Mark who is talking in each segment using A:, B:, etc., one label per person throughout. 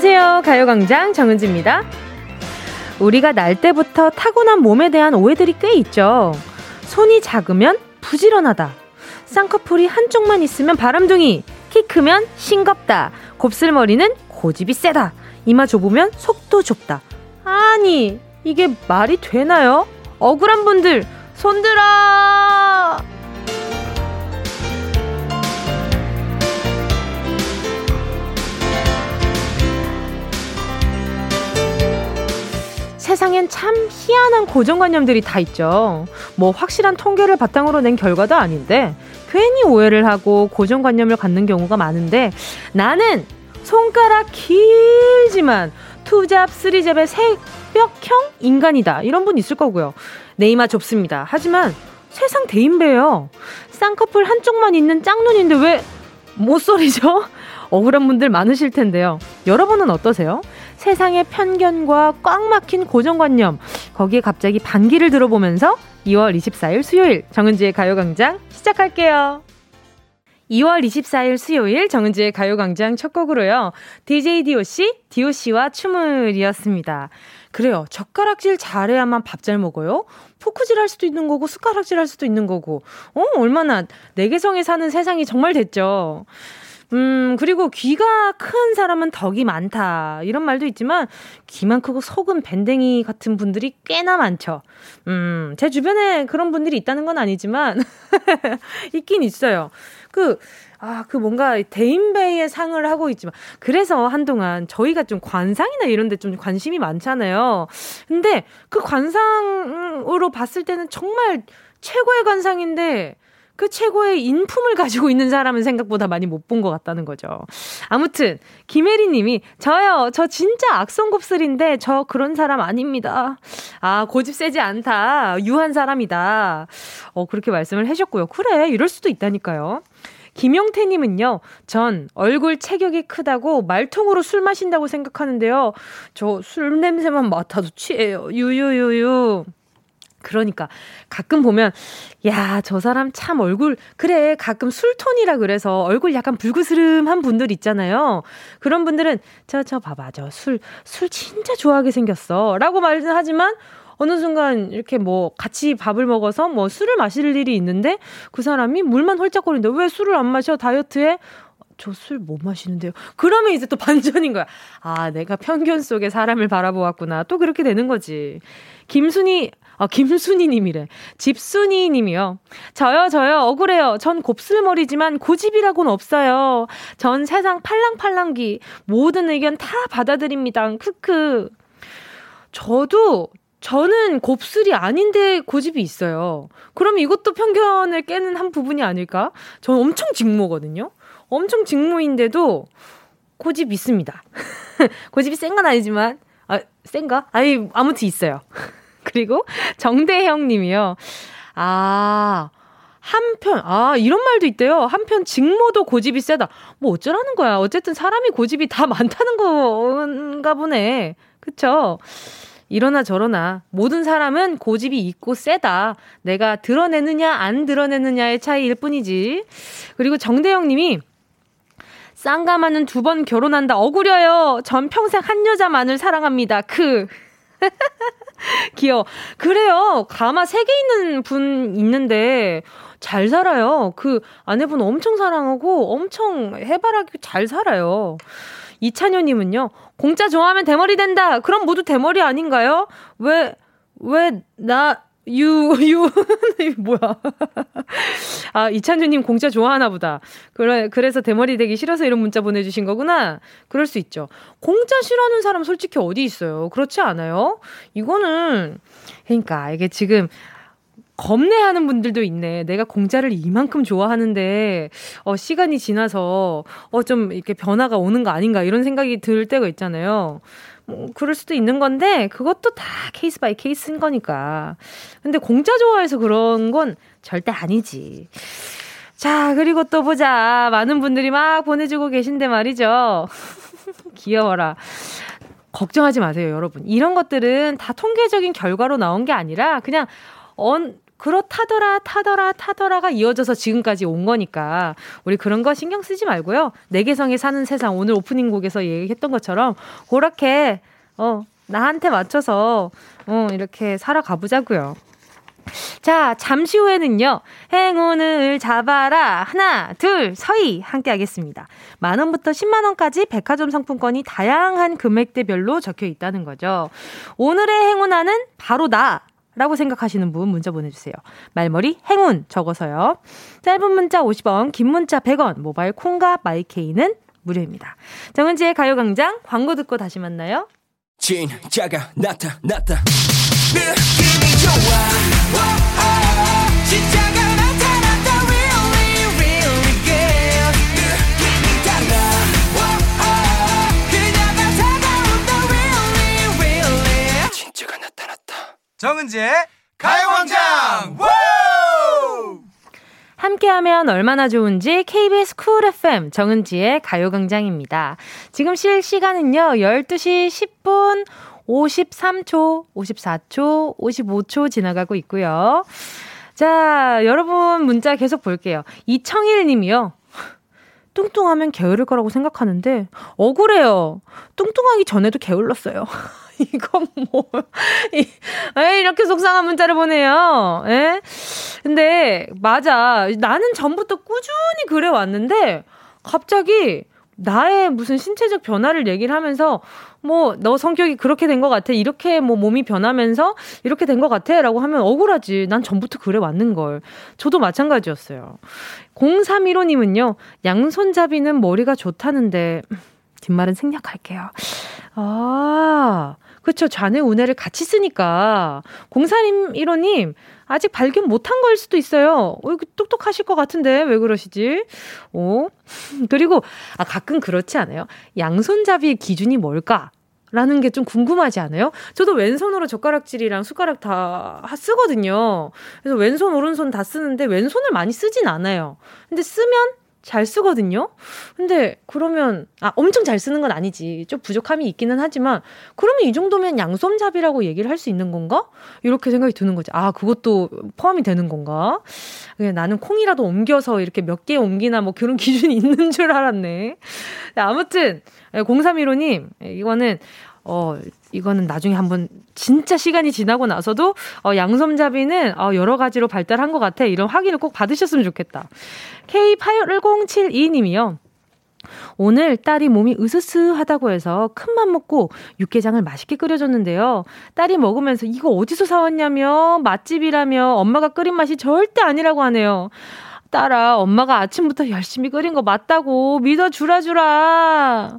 A: 안녕하세요. 가요광장 정은지입니다. 우리가 날 때부터 타고난 몸에 대한 오해들이 꽤 있죠. 손이 작으면 부지런하다. 쌍꺼풀이 한쪽만 있으면 바람둥이. 키 크면 싱겁다. 곱슬머리는 고집이 세다. 이마 좁으면 속도 좁다. 아니, 이게 말이 되나요? 억울한 분들, 손들어! 세상엔 참 희한한 고정관념들이 다 있죠. 뭐 확실한 통계를 바탕으로 낸 결과도 아닌데 괜히 오해를 하고 고정관념을 갖는 경우가 많은데 나는 손가락 길지만 투잡, 쓰리잡의 새벽형 인간이다. 이런 분 있을 거고요. 내 이마 좁습니다. 하지만 세상 대인배예요. 쌍꺼풀 한쪽만 있는 짝눈인데 왜 못소리죠? 억울한 분들 많으실 텐데요. 여러분은 어떠세요? 세상의 편견과 꽉 막힌 고정관념, 거기에 갑자기 반기를 들어보면서 2월 24일 수요일 정은지의 가요광장 시작할게요. 2월 24일 수요일 정은지의 가요광장 첫 곡으로요. DJ DOC, DOC와 춤을 이었습니다. 그래요. 젓가락질 잘해야만 밥 잘 먹어요? 포크질 할 수도 있는 거고, 숟가락질 할 수도 있는 거고. 어, 얼마나 내개성에 사는 세상이 정말 됐죠. 음, 그리고 귀가 큰 사람은 덕이 많다. 이런 말도 있지만, 귀만 크고 속은 밴댕이 같은 분들이 꽤나 많죠. 음, 제 주변에 그런 분들이 있다는 건 아니지만, 있긴 있어요. 그, 아, 그 뭔가 대인배의 상을 하고 있지만, 그래서 한동안 저희가 좀 관상이나 이런 데 좀 관심이 많잖아요. 근데 그 관상으로 봤을 때는 정말 최고의 관상인데, 그 최고의 인품을 가지고 있는 사람은 생각보다 많이 못 본 것 같다는 거죠. 아무튼 김혜리 님이 저요. 저 진짜 악성 곱슬인데 저 그런 사람 아닙니다. 아, 고집 세지 않다. 유한 사람이다. 어, 그렇게 말씀을 하셨고요. 그래. 이럴 수도 있다니까요. 김영태님은요, 전 얼굴 체격이 크다고 말통으로 술 마신다고 생각하는데요. 저 술 냄새만 맡아도 취해요. 유유유유. 그러니까 가끔 보면 야, 저 사람 참 얼굴 그래 가끔 술톤이라 그래서 얼굴 약간 불그스름한 분들 있잖아요. 그런 분들은 저 저 봐봐 저 술술 술 진짜 좋아하게 생겼어라고 말은 하지만 어느 순간 이렇게 뭐 같이 밥을 먹어서 뭐 술을 마실 일이 있는데 그 사람이 물만 홀짝거리는데 왜 술을 안 마셔 다이어트에 저 술 못 마시는데요. 그러면 이제 또 반전인 거야. 아, 내가 편견 속에 사람을 바라보았구나. 또 그렇게 되는 거지. 김순이 아, 김순이님이래. 집순이님이요. 저요, 저요, 억울해요. 전 곱슬머리지만 고집이라고는 없어요. 전 세상 팔랑팔랑기. 모든 의견 다 받아들입니다. 크크. 저도, 저는 곱슬이 아닌데 고집이 있어요. 그럼 이것도 편견을 깨는 한 부분이 아닐까? 저는 엄청 직모거든요. 엄청 직모인데도 고집 있습니다. 고집이 센 건 아니지만, 아, 센가? 아니, 아무튼 있어요. 그리고 정대형 님이요. 아, 한편, 아, 이런 말도 있대요. 한편 직모도 고집이 세다. 뭐 어쩌라는 거야. 어쨌든 사람이 고집이 다 많다는 건가 보네. 그쵸? 이러나 저러나 모든 사람은 고집이 있고 세다. 내가 드러내느냐 안 드러내느냐의 차이일 뿐이지. 그리고 정대영 님이 쌍가마는 두 번 결혼한다. 억울려요. 전 평생 한 여자만을 사랑합니다. 그. 귀여워. 그래요. 가마 세개 있는 분 있는데 잘 살아요. 그 아내분 엄청 사랑하고 엄청 해바라기 잘 살아요. 이찬효님은요, 공짜 좋아하면 대머리 된다. 그럼 모두 대머리 아닌가요? 왜, 왜, 나, 유, 유, 뭐야. 아, 이찬주님 공짜 좋아하나 보다. 그래, 그래서 대머리 되기 싫어서 이런 문자 보내주신 거구나. 그럴 수 있죠. 공짜 싫어하는 사람 솔직히 어디 있어요? 그렇지 않아요? 이거는, 그러니까 이게 지금, 겁내하는 분들도 있네. 내가 공짜를 이만큼 좋아하는데, 어, 시간이 지나서, 어, 좀 이렇게 변화가 오는 거 아닌가, 이런 생각이 들 때가 있잖아요. 뭐, 그럴 수도 있는 건데, 그것도 다 case by case인 거니까. 근데 공짜 좋아해서 그런 건 절대 아니지. 자, 그리고 또 보자. 많은 분들이 막 보내주고 계신데 말이죠. 귀여워라. 걱정하지 마세요, 여러분. 이런 것들은 다 통계적인 결과로 나온 게 아니라, 그냥, 언, 그렇다더라, 타더라, 타더라가 이어져서 지금까지 온 거니까, 우리 그런 거 신경 쓰지 말고요. 내 개성에 사는 세상, 오늘 오프닝 곡에서 얘기했던 것처럼, 그렇게, 어, 나한테 맞춰서, 어, 이렇게 살아가 보자고요. 자, 잠시 후에는요, 행운을 잡아라. 하나, 둘, 서희. 함께 하겠습니다. 만 원부터 10만 원까지 백화점 상품권이 다양한 금액대별로 적혀 있다는 거죠. 오늘의 행운아는 바로 나. 라고 생각하시는 분 문자 보내주세요. 말머리 행운 적어서요. 짧은 문자 50원, 긴 문자 100원, 모바일 콩과 마이케이는 무료입니다. 정은지의 가요광장 광고 듣고 다시 만나요. 진짜가 나타났다. 느낌이 좋아. 정은지의 가요광장. 함께하면 얼마나 좋은지 KBS 쿨 FM 정은지의 가요광장입니다. 지금 실시간은요 12시 10분 53초, 54초, 55초 지나가고 있고요. 자, 여러분 문자 계속 볼게요. 이청일 님이요. 뚱뚱하면 게으를 거라고 생각하는데 억울해요. 뚱뚱하기 전에도 게을렀어요. 이건 뭐, 에 이렇게 속상한 문자를 보내요. 에? 근데, 맞아. 나는 전부터 꾸준히 그래 왔는데, 갑자기 나의 무슨 신체적 변화를 얘기를 하면서 뭐 너 성격이 그렇게 된 것 같아 이렇게 뭐 몸이 변하면서 이렇게 된 것 같아라고 하면 억울하지 난 전부터 그래 왔는 걸 저도 마찬가지였어요 0315님은요 양손잡이는 머리가 좋다는데 뒷말은 생략할게요 아 그쵸 자네 운해를 같이 쓰니까 0415님 아직 발견 못한 걸 수도 있어요. 어, 이거 똑똑하실 것 같은데 왜 그러시지? 어? 그리고 아 가끔 그렇지 않아요? 양손잡이의 기준이 뭘까? 라는 게 좀 궁금하지 않아요? 저도 왼손으로 젓가락질이랑 숟가락 다 쓰거든요. 그래서 왼손, 오른손 다 쓰는데 왼손을 많이 쓰진 않아요. 근데 쓰면 잘 쓰거든요? 근데 그러면, 아, 엄청 잘 쓰는 건 아니지. 좀 부족함이 있기는 하지만, 그러면 이 정도면 양손잡이라고 얘기를 할 수 있는 건가? 이렇게 생각이 드는 거지. 아, 그것도 포함이 되는 건가? 그냥 나는 콩이라도 옮겨서 이렇게 몇 개 옮기나 뭐 그런 기준이 있는 줄 알았네. 아무튼, 0315님, 이거는 어, 이거는 나중에 한번 진짜 시간이 지나고 나서도 어, 양손잡이는 어, 여러 가지로 발달한 것 같아. 이런 확인을 꼭 받으셨으면 좋겠다. K8072님이요. 오늘 딸이 몸이 으스스하다고 해서 큰맘 먹고 육개장을 맛있게 끓여줬는데요. 딸이 먹으면서 이거 어디서 사왔냐며 맛집이라며 엄마가 끓인 맛이 절대 아니라고 하네요. 딸아, 엄마가 아침부터 열심히 끓인 거 맞다고 믿어주라 주라.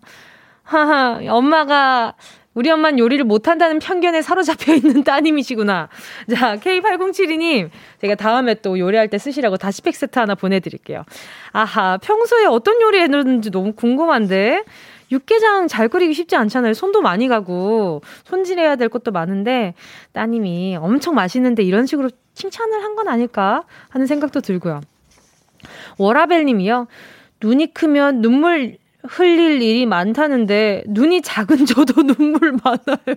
A: 하하, 엄마가 우리 엄마는 요리를 못한다는 편견에 사로잡혀 있는 따님이시구나. 자, K8072님, 제가 다음에 또 요리할 때 쓰시라고 다시 팩 세트 하나 보내드릴게요. 아하, 평소에 어떤 요리 해놓는지 너무 궁금한데? 육개장 잘 끓이기 쉽지 않잖아요. 손도 많이 가고, 손질해야 될 것도 많은데, 따님이 엄청 맛있는데 이런 식으로 칭찬을 한 건 아닐까 하는 생각도 들고요. 워라벨 님이요. 눈이 크면 눈물 흘릴 일이 많다는데 눈이 작은 저도 눈물 많아요.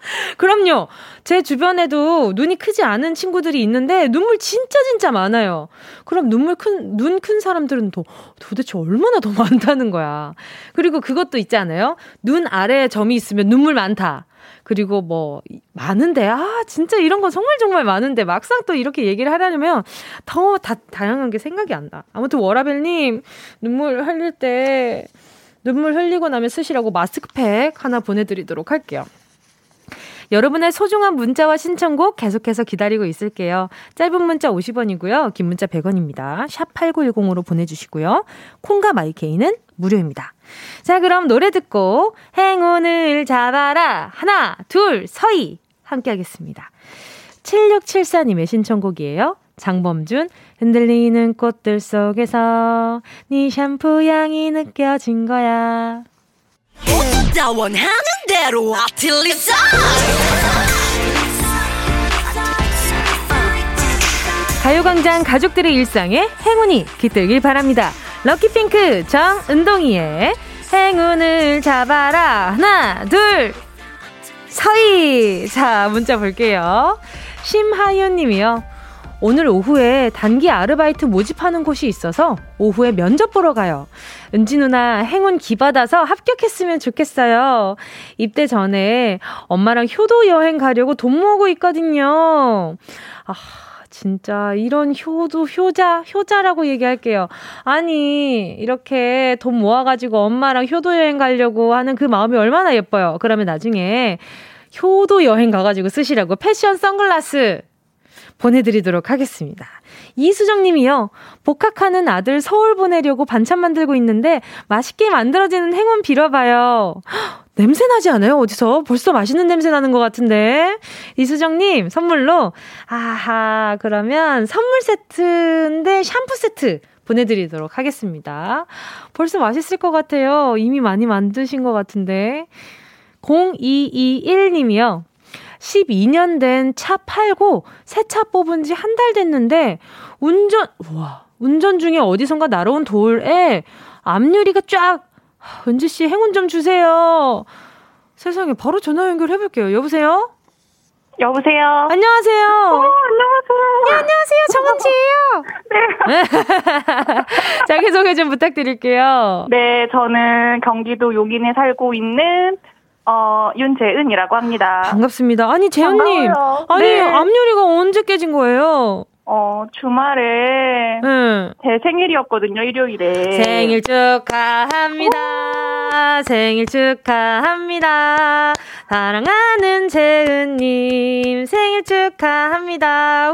A: 그럼요. 제 주변에도 눈이 크지 않은 친구들이 있는데 눈물 진짜 진짜 많아요. 그럼 눈물 큰, 눈 큰 사람들은 도, 도대체 얼마나 더 많다는 거야. 그리고 그것도 있지 않아요? 눈 아래에 점이 있으면 눈물 많다. 그리고 뭐 많은데 아 진짜 이런 거 정말 정말 많은데 막상 또 이렇게 얘기를 하려면 더 다, 다양한 게 생각이 안 나. 아무튼 워라벨님 눈물 흘릴 때 눈물 흘리고 나면 쓰시라고 마스크팩 하나 보내드리도록 할게요. 여러분의 소중한 문자와 신청곡 계속해서 기다리고 있을게요. 짧은 문자 50원이고요. 긴 문자 100원입니다. 샵 8910으로 보내주시고요. 콩과 마이케이는 무료입니다. 자, 그럼 노래 듣고 행운을 잡아라. 하나, 둘, 서희. 함께 하겠습니다. 7674님의 신청곡이에요. 장범준, 흔들리는 꽃들 속에서 네 샴푸 향이 느껴진 거야. 원하는 대로 아틀리사 가요광장 가족들의 일상에 행운이 깃들길 바랍니다. 럭키핑크 정은동이의 행운을 잡아라. 하나, 둘, 서희. 자, 문자 볼게요. 심하윤 님이요. 오늘 오후에 단기 아르바이트 모집하는 곳이 있어서 오후에 면접 보러 가요. 은지 누나 행운 기받아서 합격했으면 좋겠어요. 입대 전에 엄마랑 효도 여행 가려고 돈 모으고 있거든요. 아, 진짜 이런 효도 효자 효자라고 얘기할게요. 아니 이렇게 돈 모아가지고 엄마랑 효도 여행 가려고 하는 그 마음이 얼마나 예뻐요. 그러면 나중에 효도 여행 가가지고 쓰시라고 패션 선글라스 보내드리도록 하겠습니다. 이수정 님이요. 복학하는 아들 서울 보내려고 반찬 만들고 있는데 맛있게 만들어지는 행운 빌어봐요. 냄새 나지 않아요? 어디서? 벌써 맛있는 냄새 나는 것 같은데. 이수정님, 선물로, 아하, 그러면 선물 세트인데 샴푸 세트 보내드리도록 하겠습니다. 벌써 맛있을 것 같아요. 이미 많이 만드신 것 같은데. 0221님이요. 12년 된 차 팔고 새 차 뽑은 지 한 달 됐는데 운전 와 운전 중에 어디선가 날아온 돌에 앞유리가 쫙 은지 씨 행운 좀 주세요. 세상에 바로 전화 연결해 볼게요. 여보세요?
B: 여보세요.
A: 안녕하세요. 어,
B: 안녕하세요.
A: 네, 안녕하세요. 정은 씨예요. 네. 자기 소개 좀 부탁드릴게요.
B: 네, 저는 경기도 용인에 살고 있는 어, 윤재은이라고 합니다.
A: 반갑습니다. 아니, 재은님. 아니, 네. 앞유리가 언제 깨진 거예요?
B: 어, 주말에 네. 제 생일이었거든요, 일요일에.
A: 생일 축하합니다. 오. 생일 축하합니다. 사랑하는 재은님, 생일 축하합니다. 우!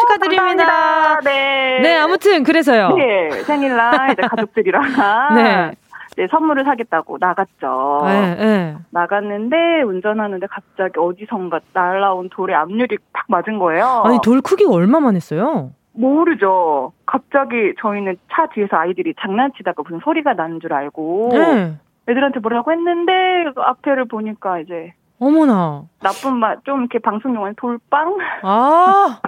A: 축하드립니다.
B: 어, 네.
A: 네, 아무튼, 그래서요.
B: 네, 생일날 이제 가족들이랑. 네. 이제 선물을 사겠다고 나갔죠. 네, 네. 나갔는데 운전하는데 갑자기 어디선가 날라온 돌에 앞유리 팍 맞은 거예요.
A: 아니 돌 크기가 얼마만 했어요?
B: 모르죠. 갑자기 저희는 차 뒤에서 아이들이 장난치다가 무슨 소리가 나는 줄 알고 네. 애들한테 뭐라고 했는데 그 앞에를 보니까 이제
A: 어머나
B: 나쁜 말좀 이렇게 방송 용어는 돌빵
A: 아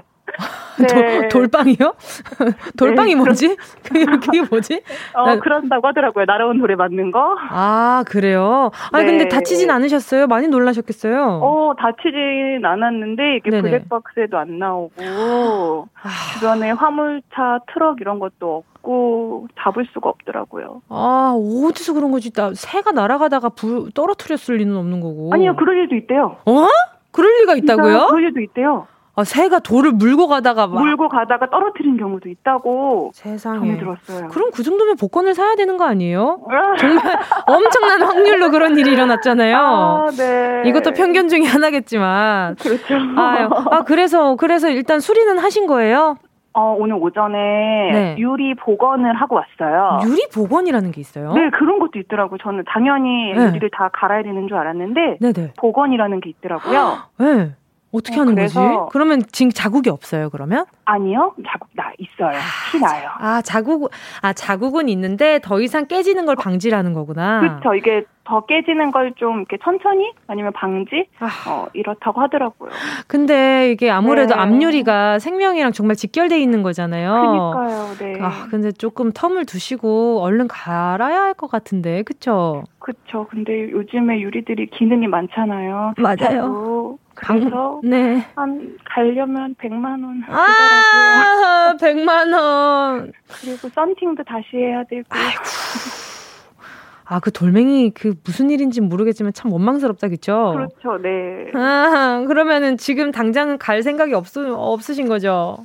A: 네. 돌, 빵이요 돌빵이 네, 뭐지? 그게, 그게 뭐지?
B: 어, 나... 그런다고 하더라고요. 날아온 돌에 맞는 거.
A: 아, 그래요? 아, 네. 근데 다치진 않으셨어요? 많이 놀라셨겠어요?
B: 어, 다치진 않았는데, 이게 네네. 블랙박스에도 안 나오고, 아... 주변에 화물차, 트럭 이런 것도 없고, 잡을 수가 없더라고요.
A: 아, 어디서 그런 거지? 나 새가 날아가다가 불 떨어뜨렸을 리는 없는 거고.
B: 아니요, 그럴 일도 있대요.
A: 어? 그럴 리가 있다고요?
B: 그럴 일도 있대요.
A: 아, 새가 돌을 물고 가다가 막.
B: 물고 가다가 떨어뜨린 경우도 있다고
A: 세상에
B: 들었어요.
A: 그럼 그 정도면 복권을 사야 되는 거 아니에요? 정말 엄청난 확률로 그런 일이 일어났잖아요.
B: 아, 네.
A: 이것도 편견 중에 하나겠지만.
B: 그렇죠.
A: 아유, 아 그래서 그래서 일단 수리는 하신 거예요?
B: 어, 오늘 오전에 네. 유리 복원을 하고 왔어요.
A: 유리 복원이라는 게 있어요?
B: 네, 그런 것도 있더라고요. 저는 당연히 네. 유리를 다 갈아야 되는 줄 알았는데 네네. 복원이라는 게 있더라고요.
A: 네. 어떻게 어, 하는 거지? 그러면 지금 자국이 없어요, 그러면?
B: 아니요. 자국 나 있어요. 아, 티 나요.
A: 아, 자국 아, 자국은 있는데 더 이상 깨지는 걸 방지라는 거구나.
B: 그렇죠. 이게 더 깨지는 걸 좀 이렇게 천천히 아니면 방지 아. 어, 이렇다고 하더라고요.
A: 근데 이게 아무래도 네. 앞유리가 생명이랑 정말 직결돼 있는 거잖아요.
B: 그러니까요. 네.
A: 아, 근데 조금 텀을 두시고 얼른 갈아야 할 것 같은데. 그렇죠?
B: 그렇죠. 근데 요즘에 유리들이 기능이 많잖아요.
A: 맞아요.
B: 그래서
A: 네.
B: 한 가려면 100만 원
A: 아, 100만 원.
B: 그리고 썬팅도 다시 해야 되고.
A: 아이고. 아, 그 돌멩이 그 무슨 일인지 모르겠지만 참 원망스럽다, 그쵸?
B: 그렇죠, 네.
A: 아, 그러면은 지금 당장은 갈 생각이 없, 없으신 거죠?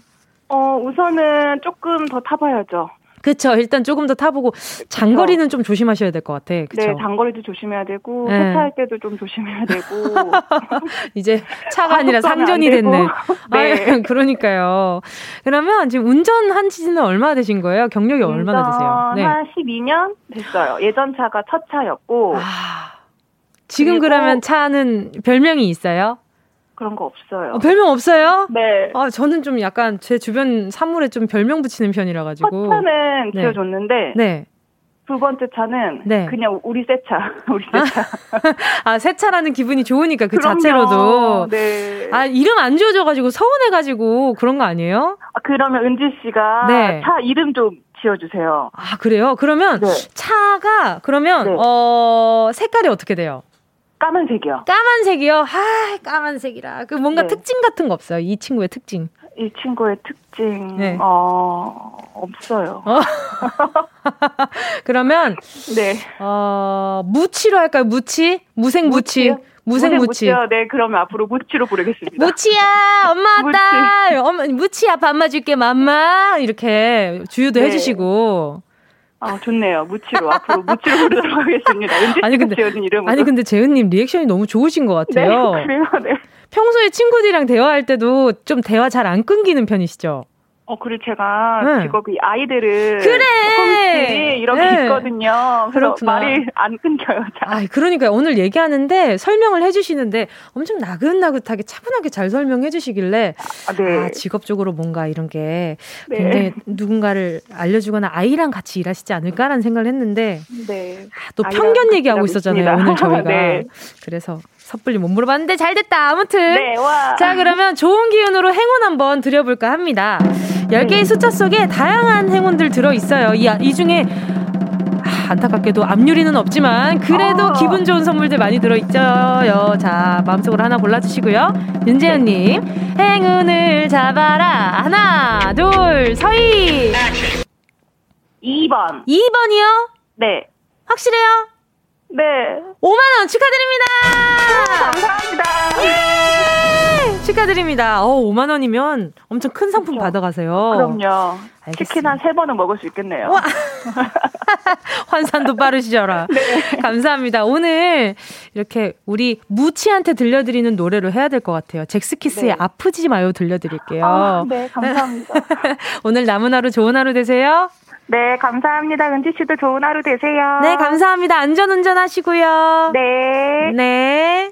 B: 어, 우선은 조금 더 타봐야죠.
A: 그렇죠. 일단 조금 더 타보고 장거리는 좀 조심하셔야 될 것 같아. 그쵸?
B: 네, 장거리도 조심해야 되고 네. 세차할 때도 좀 조심해야 되고.
A: 이제 차가 아니라 상전이 됐네. 네. 아, 그러니까요. 그러면 지금 운전한 지는 얼마나 되신 거예요? 경력이 얼마나 되세요?
B: 네. 한 12년 됐어요. 예전 차가 첫 차였고. 아,
A: 지금 그러면 차는 별명이 있어요?
B: 그런 거 없어요.
A: 어, 별명 없어요?
B: 네.
A: 아, 저는 좀 약간 제 주변 사물에 좀 별명 붙이는 편이라 가지고.
B: 첫 차는 네. 지어줬는데. 네. 두 번째 차는 네. 그냥 우리 새 차, 우리 새 차.
A: 아, 새 차라는 기분이 좋으니까 그 그럼요. 자체로도.
B: 네.
A: 아, 이름 안 지어줘가지고 서운해가지고 그런 거 아니에요?
B: 아, 그러면 은지 씨가 네. 차 이름 좀 지어주세요.
A: 아, 그래요? 그러면 네. 차가, 그러면, 네. 어, 색깔이 어떻게 돼요?
B: 까만색이요.
A: 까만색이요? 아, 까만색이라. 그 뭔가 네. 특징 같은 거 없어요? 이 친구의 특징.
B: 이 친구의 특징, 네. 어, 없어요. 어?
A: 그러면, 네. 어, 무치로 할까요? 무치? 무생 무치? 무치요? 무생 무치.
B: 네, 그러면 앞으로 무치로 부르겠습니다.
A: 무치야, 엄마 왔다. 엄마, 무치야, 밥 맞을게, 맘마. 이렇게 주유도 네. 해주시고.
B: 아, 좋네요. 무치로. 앞으로 무치로 부르도록 하겠습니다. 아니, 근데, 이름으로.
A: 아니, 근데 재은님 리액션이 너무 좋으신 것 같아요.
B: 네, 그래요, 네.
A: 평소에 친구들이랑 대화할 때도 좀 대화 잘 안 끊기는 편이시죠?
B: 어, 그리고 제가 네. 직업이 아이들을
A: 그래
B: 이렇게 네. 있거든요. 그렇구나. 말이 안 끊겨요. 잘.
A: 아, 그러니까 오늘 얘기하는데 설명을 해주시는데 엄청 나긋나긋하게 차분하게 잘 설명해 주시길래 아, 네. 아, 직업적으로 뭔가 이런 게 네. 굉장히 누군가를 알려주거나 아이랑 같이 일하시지 않을까라는 생각을 했는데 네. 아, 또 편견 얘기하고 있었잖아요 오늘 저희가 네. 그래서 섣불리 못 물어봤는데 잘 됐다. 아무튼. 네, 와. 자, 그러면 좋은 기운으로 행운 한번 드려볼까 합니다. 10개의 숫자 속에 다양한 행운들 들어있어요. 이, 이 중에 아, 안타깝게도 앞유리는 없지만 그래도 아. 기분 좋은 선물들 많이 들어있죠. 자, 마음속으로 하나 골라주시고요. 윤재현님, 행운을 잡아라. 하나, 둘, 서희.
B: 2번.
A: 2번이요?
B: 네.
A: 확실해요?
B: 네.
A: 5만원 축하드립니다!
B: 감사합니다.
A: 예! 축하드립니다. 어, 5만원이면 엄청 큰 상품 그렇죠. 받아가세요.
B: 그럼요. 알겠습니다. 치킨 한 3번은 먹을 수 있겠네요.
A: 환산도 빠르시져라. 네. 감사합니다. 오늘 이렇게 우리 무치한테 들려드리는 노래로 해야 될 것 같아요. 잭스키스의 네. 아프지 마요 들려드릴게요. 아,
B: 네, 감사합니다.
A: 오늘 남은 하루 좋은 하루 되세요.
B: 네, 감사합니다. 은지 씨도 좋은 하루 되세요.
A: 네, 감사합니다. 안전 운전 하시고요.
B: 네.
A: 네.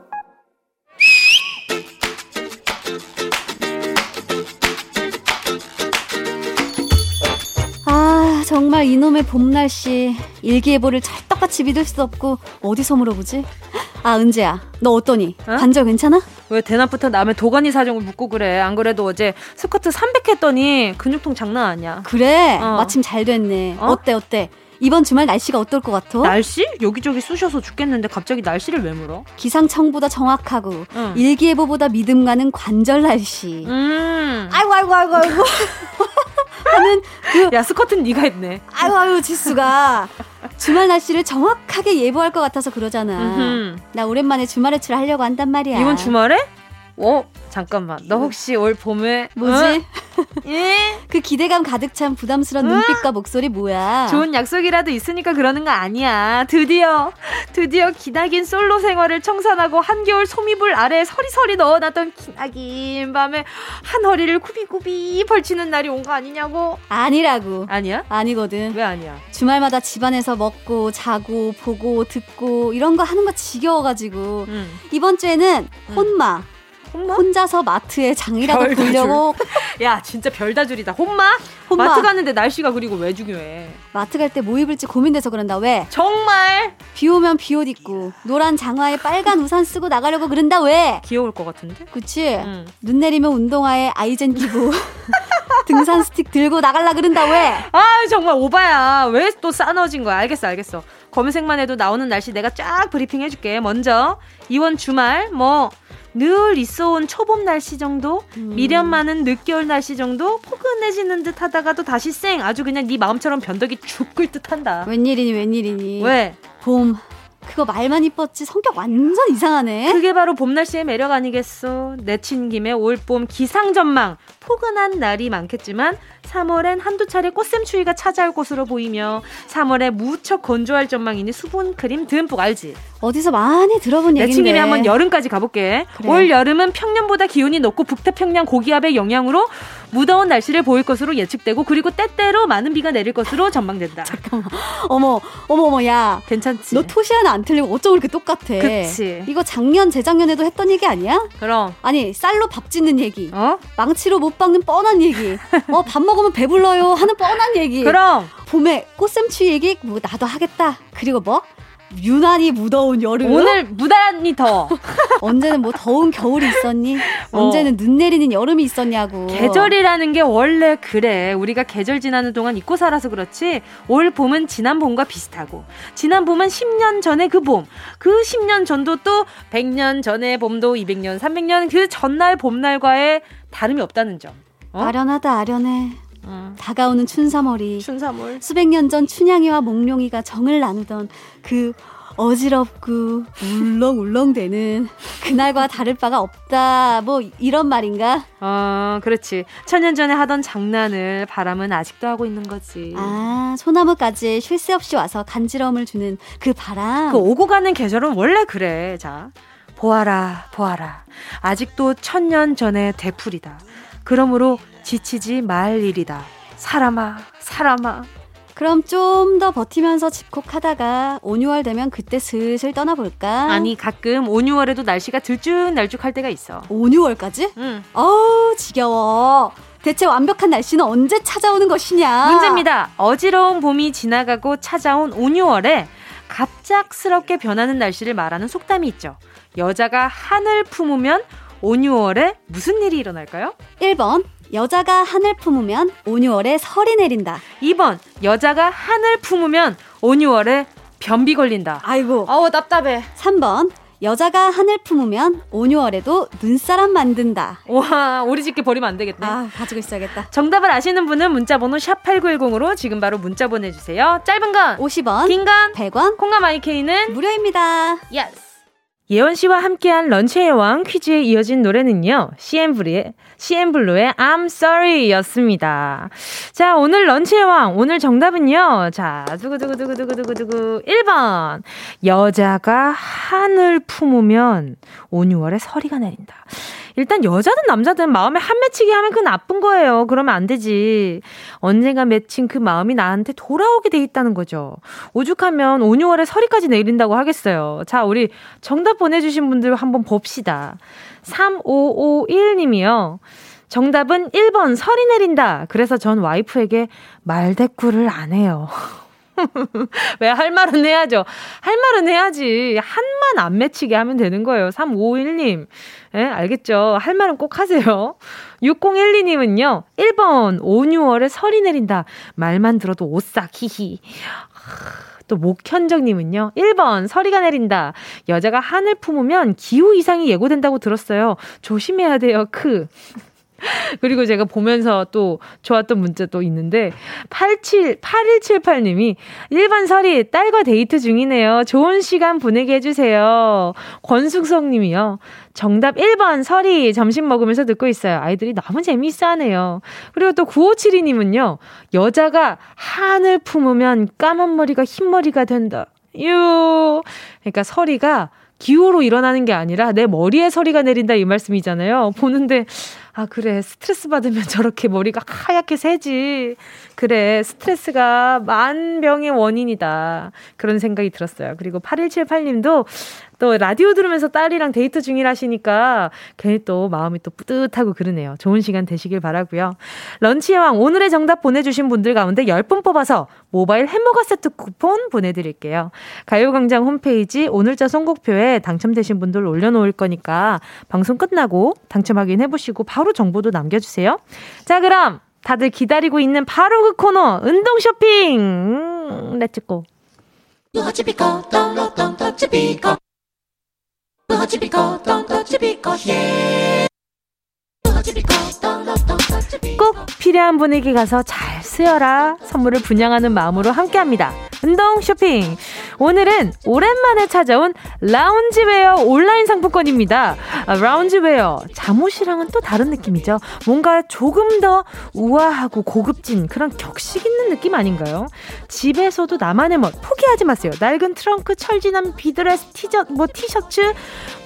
C: 정말 이놈의 봄 날씨 일기예보를 찰떡같이 믿을 수 없고 어디서 물어보지? 아 은재야 너 어떠니? 어? 관절 괜찮아?
A: 왜 대낮부터 남의 도가니 사정을 묻고 그래 안 그래도 어제 스쿼트 300 했더니 근육통 장난 아니야
C: 그래 어. 마침 잘 됐네 어? 어때 어때? 이번 주말 날씨가 어떨 것 같아?
A: 날씨? 여기저기 쑤셔서 죽겠는데 갑자기 날씨를 왜 물어?
C: 기상청보다 정확하고 응. 일기예보보다 믿음 가는 관절 날씨. 음. 아이고 아이고 아이고 아이고.
A: 하는 그. 야 스커트는 네가 했네.
C: 아유 아유 지수가 주말 날씨를 정확하게 예보할 것 같아서 그러잖아. 음흠. 나 오랜만에 주말 외출 하려고 한단 말이야.
A: 이번 주말에? 어? 잠깐만. 너 혹시 올 봄에
C: 뭐지? 어? 예? 그 기대감 가득 찬 부담스러운 어? 눈빛과 목소리 뭐야?
A: 좋은 약속이라도 있으니까 그러는 거 아니야. 드디어 드디어 기나긴 솔로 생활을 청산하고 한겨울 소미불 아래 서리서리 넣어놨던 기나긴 밤에 한 허리를 구비구비 벌치는 날이 온 거 아니냐고?
C: 아니라고.
A: 아니야?
C: 아니거든.
A: 왜 아니야?
C: 주말마다 집안에서 먹고 자고 보고 듣고 이런 거 하는 거 지겨워가지고 음. 이번 주에는 음. 혼마. 혼마? 혼자서 마트에 장이라도 보려고.
A: 야, 진짜 별다줄이다. 혼마? 혼마? 마트 가는데 날씨가 그리고 왜 중요해?
C: 마트 갈 때 뭐 입을지 고민돼서 그런다. 왜?
A: 정말?
C: 비 오면 비옷 입고 노란 장화에 빨간 우산 쓰고 나가려고 그런다. 왜?
A: 귀여울 것 같은데?
C: 그치? 응. 눈 내리면 운동화에 아이젠 끼고 등산 스틱 들고 나갈라 그런다. 왜?
A: 아, 정말 오바야. 왜 또 싸너진 거야? 알겠어, 알겠어. 검색만 해도 나오는 날씨 내가 쫙 브리핑 해줄게. 먼저 이번 주말 뭐 늘 있어온 초봄 날씨 정도, 음. 미련 많은 늦겨울 날씨 정도, 포근해지는 듯 하다가도 다시 쌩 아주 그냥 네 마음처럼 변덕이 죽을 듯 한다.
C: 웬일이니 웬일이니.
A: 왜?
C: 봄. 그거 말만 이뻤지 성격 완전 이상하네.
A: 그게 바로 봄 날씨의 매력 아니겠어. 내친 김에 올봄 기상 전망. 포근한 날이 많겠지만 3월엔 한두 차례 꽃샘추위가 찾아올 것으로 보이며 3월에 무척 건조할 전망이니 수분 크림 듬뿍 알지?
C: 어디서 많이 들어본 얘기인데.
A: 내친 김에 한번 여름까지 가볼게. 그래. 올 여름은 평년보다 기온이 높고 북태평양 고기압의 영향으로 무더운 날씨를 보일 것으로 예측되고 그리고 때때로 많은 비가 내릴 것으로 전망된다.
C: 잠깐만. 어머, 어머, 어머, 야.
A: 괜찮지?
C: 너 토시 하나 안 틀리고 어쩜 그렇게 똑같아?
A: 그치.
C: 이거 작년, 재작년에도 했던 얘기 아니야?
A: 그럼.
C: 아니, 쌀로 밥 짓는 얘기.
A: 어?
C: 망치로 못 박는 뻔한 얘기. 어, 밥 먹으면 배불러요 하는 뻔한 얘기.
A: 그럼.
C: 봄에 꽃샘추 얘기 뭐 나도 하겠다. 그리고 뭐? 유난히 무더운 여름.
A: 오늘 무단히 더.
C: 언제는 뭐 더운 겨울이 있었니? 어. 언제는 눈 내리는 여름이 있었냐고.
A: 계절이라는 게 원래 그래. 우리가 계절 지나는 동안 잊고 살아서 그렇지. 올 봄은 지난 봄과 비슷하고, 지난 봄은 10년 전의 그 봄, 그 10년 전도 또 100년 전의 봄도 200년, 300년 그 전날 봄날과의 다름이 없다는 점.
C: 어? 아련하다 아련해. 어. 다가오는 춘삼월이
A: 춘삼월
C: 수백 년 전 춘향이와 몽룡이가 정을 나누던 그 어지럽고 울렁울렁대는 그날과 다를 바가 없다. 뭐 이런 말인가?
A: 어, 그렇지. 천년 전에 하던 장난을 바람은 아직도 하고 있는 거지.
C: 아, 소나무까지 쉴 새 없이 와서 간지러움을 주는 그 바람.
A: 그 오고 가는 계절은 원래 그래. 자, 보아라, 보아라. 아직도 천년 전의 대풀이다. 그러므로 지치지 말 일이다. 사람아, 사람아.
C: 그럼 좀 더 버티면서 집콕하다가 5, 6월 되면 그때 슬슬 떠나볼까?
A: 아니 가끔 5, 6월에도 날씨가 들쭉날쭉할 때가 있어.
C: 5, 6월까지?
A: 응.
C: 어우 지겨워. 대체 완벽한 날씨는 언제 찾아오는 것이냐?
A: 문제입니다. 어지러운 봄이 지나가고 찾아온 5, 6월에 갑작스럽게 변하는 날씨를 말하는 속담이 있죠. 여자가 하늘 품으면 5, 6월에 무슨 일이 일어날까요?
C: 1번 여자가 하늘 품으면 5, 6월에 설이 내린다.
A: 2번 여자가 하늘 품으면 5, 6월에 변비 걸린다.
C: 아이고.
A: 어우 답답해.
C: 3번 여자가 한을 품으면 5, 6월에도 눈사람 만든다.
A: 와, 우리 집게 버리면 안 되겠네.
C: 아, 가지고 있어야겠다.
A: 정답을 아시는 분은 문자번호 샵8910으로 지금 바로 문자 보내주세요. 짧은 건
C: 50원,
A: 긴 건
C: 100원,
A: 콩과 my K는
C: 무료입니다.
A: Yes. 예원 씨와 함께한 런치의 왕 퀴즈에 이어진 노래는요. CN블루의, CN블루의 I'm Sorry 였습니다. 자, 오늘 런치의 왕, 오늘 정답은요. 자, 두구두구두구두구두구두구. 1번. 여자가 한을 품으면 5, 6월에 서리가 내린다. 일단 여자든 남자든 마음에 한 맺히게 하면 그 나쁜 거예요. 그러면 안 되지. 언젠가 맺힌 그 마음이 나한테 돌아오게 돼 있다는 거죠. 오죽하면 5, 6월에 서리까지 내린다고 하겠어요. 자, 우리 정답 보내주신 분들 한번 봅시다. 3551님이요. 정답은 1번 설이 내린다. 그래서 전 와이프에게 말대꾸를 안 해요. 왜 할 말은 해야죠. 할 말은 해야지. 한만 안 맺히게 하면 되는 거예요. 3551님. 예, 알겠죠? 할 말은 꼭 하세요. 6012님은요. 1번 5, 6월에 설이 내린다. 말만 들어도 오싹 히히. 또 목현정님은요. 1번 서리가 내린다. 여자가 한을 품으면 기후 이상이 예고된다고 들었어요. 조심해야 돼요. 크. 그리고 제가 보면서 또 좋았던 문자 또 있는데 87 8178님이 일반 설이 딸과 데이트 중이네요. 좋은 시간 보내게 해 주세요. 권숙성 님이요. 정답 1번 설이 점심 먹으면서 듣고 있어요. 아이들이 너무 재미있어 하네요. 그리고 또 9572 님은요. 여자가 한을 품으면 까만 머리가 흰 머리가 된다. 유. 그러니까 설이가 기후로 일어나는 게 아니라 내 머리에 서리가 내린다 이 말씀이잖아요. 보는데 아, 그래. 스트레스 받으면 저렇게 머리가 하얗게 새지. 그래. 스트레스가 만병의 원인이다. 그런 생각이 들었어요. 그리고 8178님도 또 라디오 들으면서 딸이랑 데이트 중이라시니까 괜히 또 마음이 또 뿌듯하고 그러네요. 좋은 시간 되시길 바라고요. 런치의 왕 오늘의 정답 보내주신 분들 가운데 10분 뽑아서 모바일 햄버거 세트 쿠폰 보내드릴게요. 가요광장 홈페이지 오늘자 선곡표에 당첨되신 분들 올려놓을 거니까 방송 끝나고 당첨 확인해보시고 바로 정보도 남겨주세요. 자 그럼 다들 기다리고 있는 바로 그 코너 운동 쇼핑 음, Let's go 꼭 필요한 분에게 가서 잘 쓰여라. 선물을 분양하는 마음으로 함께합니다. 운동 쇼핑. 오늘은 오랜만에 찾아온 loungewear 온라인 상품권입니다. 아, loungewear. 잠옷이랑은 또 다른 느낌이죠. 뭔가 조금 더 우아하고 고급진 그런 격식 있는 느낌 아닌가요? 집에서도 나만의 멋 포기하지 마세요. 낡은 트렁크, 철 지난 비드레스, 티저, 뭐 티셔츠,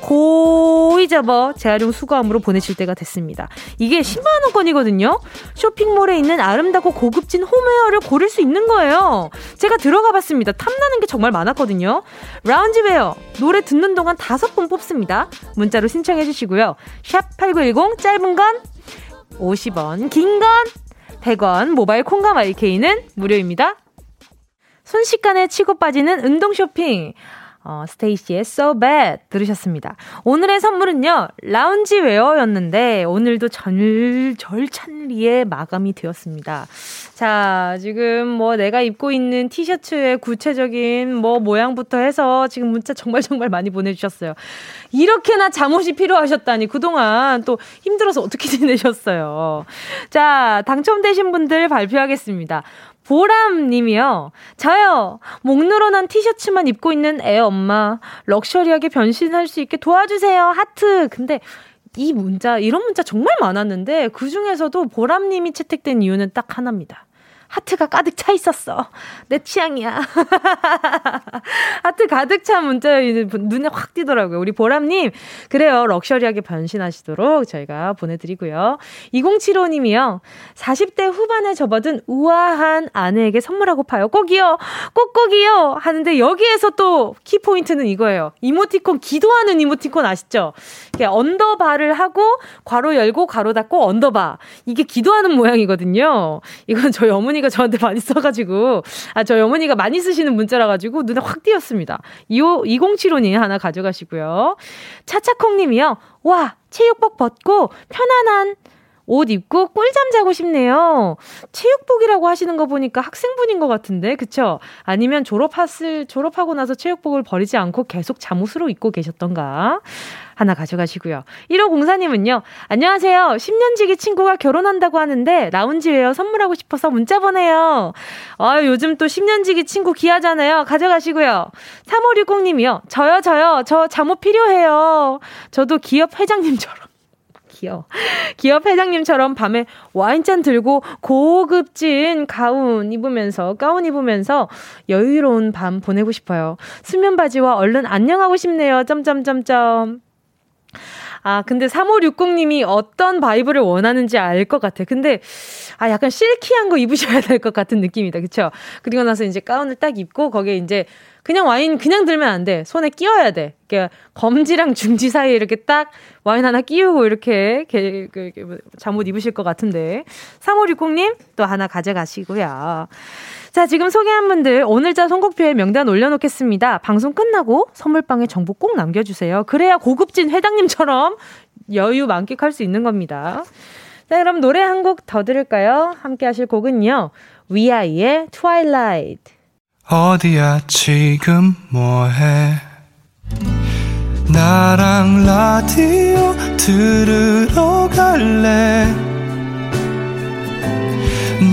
A: 고이 접어 재활용 수거함으로 보내실 때가 됐습니다. 이게 10만 원권이거든요? 쇼핑몰에 있는 아름답고 고급진 홈웨어를 고를 수 있는 거예요. 제가 들어가 봤습니다. 탐나는 게 정말 많았거든요. loungewear, 노래 듣는 동안 다섯 분 뽑습니다. 문자로 신청해 주시고요. 샵 8910, 짧은 건 50원, 긴 건 100원, 모바일 콩과 my K는 무료입니다. 순식간에 치고 빠지는 운동 쇼핑. 어, 스테이시의 So Bad 들으셨습니다. 오늘의 선물은요, loungewear였는데, 오늘도 절, 절찬리에 마감이 되었습니다. 자, 지금 뭐 내가 입고 있는 티셔츠의 구체적인 뭐 모양부터 해서 지금 문자 정말 정말 많이 보내주셨어요. 이렇게나 잠옷이 필요하셨다니 그동안 또 힘들어서 어떻게 지내셨어요. 자, 당첨되신 분들 발표하겠습니다. 보람 님이요. 저요. 목 늘어난 티셔츠만 입고 있는 애 엄마. 럭셔리하게 변신할 수 있게 도와주세요. 하트. 근데 이 문자, 이런 문자 정말 많았는데 그 중에서도 보람 님이 채택된 이유는 딱 하나입니다. 하트가 가득 차 있었어. 내 취향이야. 하트 가득 찬 문자 눈에 확 띄더라고요. 우리 보람님, 그래요. 럭셔리하게 변신하시도록 저희가 보내드리고요. 2075님이요. 40대 후반에 접어든 우아한 아내에게 선물하고파요. 꼭이요. 꼭꼭이요. 하는데 여기에서 또 키포인트는 이거예요. 이모티콘, 기도하는 이모티콘 아시죠? 이게 underbar를 하고 괄호 열고 괄호 닫고 underbar. 이게 기도하는 모양이거든요. 이건 저희 어머니가 어머니가 저한테 많이 써가지고, 아, 저희 어머니가 많이 쓰시는 문자라가지고 눈에 확 띄었습니다. 2075님 하나 가져가시고요. 차차콩님이요. 와, 체육복 벗고 편안한 옷 입고 꿀잠 자고 싶네요. 체육복이라고 하시는 거 보니까 학생분인 것 같은데, 그쵸? 아니면 졸업했을, 졸업하고 나서 체육복을 버리지 않고 계속 잠옷으로 입고 계셨던가? 하나 가져가시고요. 1호 공사님은요, 안녕하세요. 10년 지기 친구가 결혼한다고 하는데, 라운지웨어 선물하고 싶어서 문자 보내요. 아 요즘 또 10년 지기 친구 귀하잖아요. 가져가시고요. 3560님이요, 저요, 저요. 저 잠옷 필요해요. 저도 기업 회장님처럼. 기업 회장님처럼 밤에 와인잔 들고 고급진 가운 입으면서, 가운 입으면서 여유로운 밤 보내고 싶어요. 수면 바지와 얼른 안녕하고 싶네요. 점점점점. 아, 근데 3560님이 어떤 vibe를 원하는지 알 것 같아. 근데, 아, 약간 silky한 거 입으셔야 될 것 같은 느낌이다. 그쵸? 그리고 나서 이제 가운을 딱 입고, 거기에 이제 그냥 와인 그냥 들면 안 돼. 손에 끼워야 돼. 그러니까 검지랑 중지 사이에 이렇게 딱 와인 하나 끼우고 이렇게 게, 그, 그, 뭐 잠옷 입으실 것 같은데. 3560님 또 하나 가져가시고요. 자, 지금 소개한 분들 오늘자 선곡표에 명단 올려놓겠습니다. 방송 끝나고 선물방에 정보 꼭 남겨주세요. 그래야 고급진 회장님처럼 여유 만끽할 수 있는 겁니다. 자, 그럼 노래 한 곡 더 들을까요? 함께 하실 곡은요. 위아이의 Twilight.
D: 어디야 지금 뭐해 나랑 라디오 들으러 갈래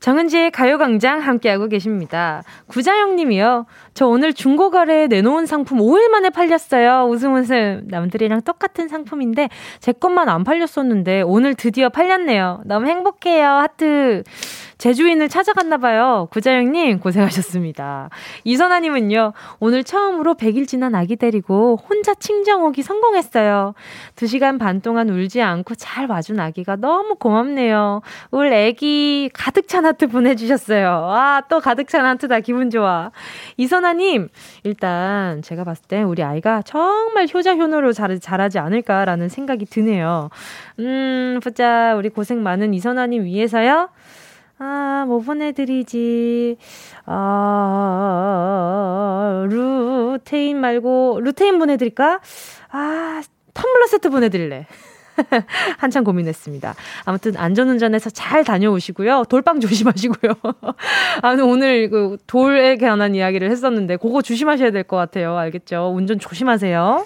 A: 정은지의 가요광장 함께하고 계십니다. 구자영 님이요. 저 오늘 중고거래에 내놓은 상품 5일 만에 팔렸어요. 웃음 웃음. 남들이랑 똑같은 상품인데 제 것만 안 팔렸었는데 오늘 드디어 팔렸네요. 너무 행복해요. 하트. 제주인을 찾아갔나 봐요. 구자영님 고생하셨습니다. 이선아님은요. 오늘 처음으로 100일 지난 아기 데리고 혼자 친정 오기 성공했어요. 2시간 반 동안 울지 않고 잘 와준 아기가 너무 고맙네요. 울 애기 가득 찬 하트 보내주셨어요. 아, 또 가득 찬 하트다. 기분 좋아. 이선아님, 일단 제가 봤을 때 우리 아이가 정말 효자효노로 잘, 잘하지 않을까라는 생각이 드네요. 음, 보자. 우리 고생 많은 이선아님 위해서요. 아, 뭐 보내드리지. 아, 루테인 말고, 루테인 보내드릴까? 아, 텀블러 세트 보내드릴래. 한참 고민했습니다. 아무튼 안전운전해서 잘 다녀오시고요. 돌빵 조심하시고요. 아, 오늘 그 돌에 관한 이야기를 했었는데, 그거 조심하셔야 될 것 같아요. 알겠죠? 운전 조심하세요.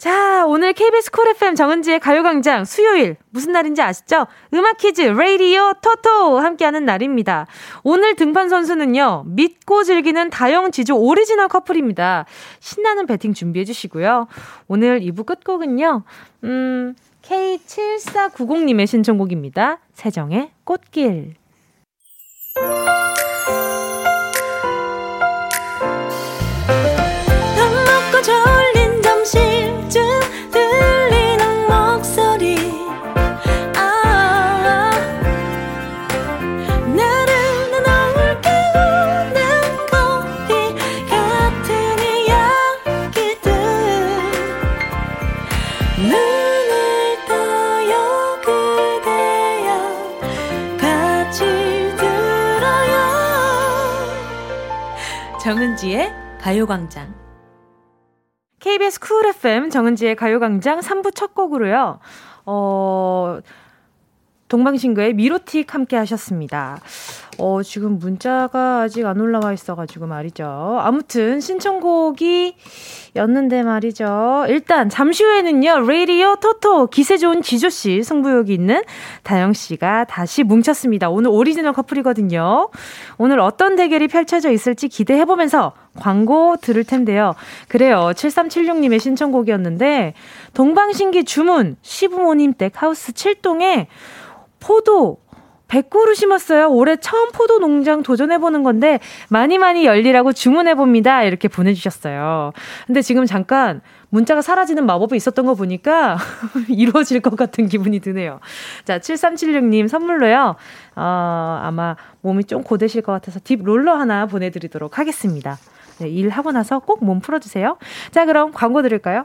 A: 자, 오늘 KBS 쿨 FM 정은지의 가요광장 수요일 무슨 날인지 아시죠? 음악 퀴즈 레이디오 토토 함께하는 날입니다. 오늘 등판 선수는요. 믿고 즐기는 다영 지조 오리지널 커플입니다. 신나는 베팅 준비해 주시고요. 오늘 2부 끝곡은요. 음, K7490님의 신청곡입니다. 세정의 꽃길. 정은지의 가요광장. KBS 쿨 FM 정은지의 가요광장 3부 첫 곡으로요. 어, 동방신기의 미로틱 함께 하셨습니다. 어, 지금 문자가 아직 안 올라와 있어가지고 말이죠. 아무튼 신청곡이 였는데 말이죠. 일단 잠시 후에는요. 레이디오 토토 기세 좋은 지조씨 승부욕이 있는 다영씨가 다시 뭉쳤습니다. 오늘 오리지널 커플이거든요. 오늘 어떤 대결이 펼쳐져 있을지 기대해보면서 광고 들을 텐데요. 그래요. 7376님의 신청곡이었는데 동방신기 주문 시부모님 댁 하우스 7동에 포도 100그루 심었어요. 올해 처음 포도 농장 도전해보는 건데, 많이 많이 열리라고 주문해봅니다. 이렇게 보내주셨어요. 근데 지금 잠깐 문자가 사라지는 마법이 있었던 거 보니까 이루어질 것 같은 기분이 드네요. 자, 7376님 선물로요. 어, 아마 몸이 좀 고되실 것 같아서 딥 롤러 하나 보내드리도록 하겠습니다. 네, 일하고 나서 꼭 몸 풀어주세요. 자, 그럼 광고 들을까요?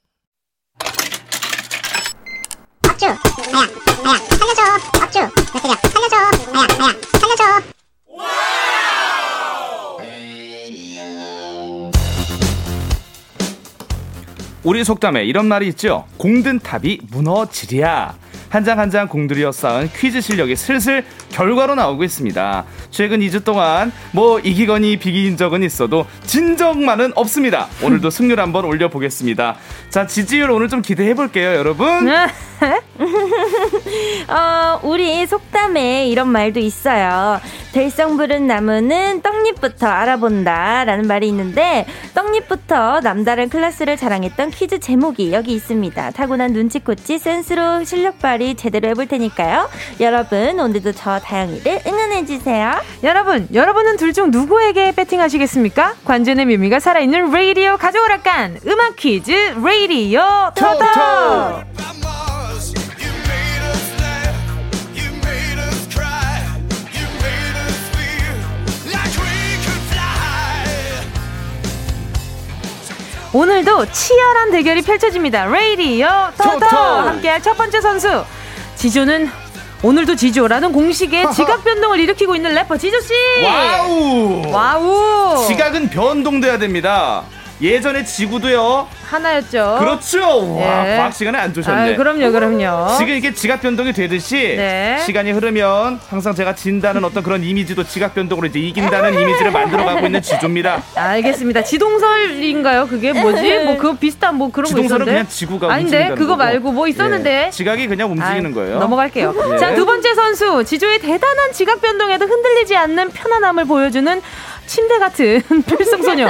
E: 업주. 아야 아야. 살려줘 업주. 메시야 살려줘. 아야 아야. 살려줘.
F: 우리 속담에 이런 말이 있죠. 공든 탑이 무너지랴 한 장 한 장 공들여 쌓은 퀴즈 실력이 슬슬 결과로 나오고 있습니다. 최근 2주 동안 뭐 이기거니 비긴 적은 있어도 진 적만은 없습니다. 오늘도 승률 한번 올려보겠습니다. 자, 지지율 오늘 좀 기대해 볼게요, 여러분. 네.
G: 어, 우리 속담에 이런 말도 있어요. 될성 부른 나무는 떡잎부터 알아본다 라는 말이 있는데 떡잎부터 남다른 클래스를 자랑했던 퀴즈 재목이 여기 있습니다. 타고난 눈치코치 센스로 실력 발휘 제대로 해볼 테니까요. 여러분 오늘도 저 다영이를 응원해주세요.
A: 여러분 여러분은 둘 중 누구에게 베팅하시겠습니까? 관전의 묘미가 살아있는 레이디오 가져오라깐 음악 퀴즈 레이디오 토토 오늘도 치열한 대결이 펼쳐집니다. 레이디오 토토 함께할 첫 번째 선수 지조는 오늘도 지조라는 공식의 지각 변동을 일으키고 있는 래퍼 지조 씨. wow. wow.
F: 지각은 변동돼야 됩니다. 예전에 지구도요.
A: 하나였죠.
F: 그렇죠. 와, 네. 과학 시간에 안 좋으셨네.
A: 아, 그럼요, 그럼요.
F: 지금 이게 지각 변동이 되듯이 네. 시간이 흐르면 항상 제가 진다는 어떤 그런 이미지도 지각 변동으로 이제 이긴다는 이미지를 만들어가고 있는 지조입니다.
A: 알겠습니다. 지동설인가요? 그게 뭐지? 뭐 그거 비슷한 뭐 그런
F: 거
A: 있었는데.
F: 그냥 지구가
A: 아닌데 그거 거고. 말고 뭐 있었는데.
F: 예. 지각이 그냥 움직이는 아, 거예요.
A: 넘어갈게요. 예. 자두 번째 선수 지조의 대단한 지각 변동에도 흔들리지 않는 편안함을 보여주는 침대 같은 필승소녀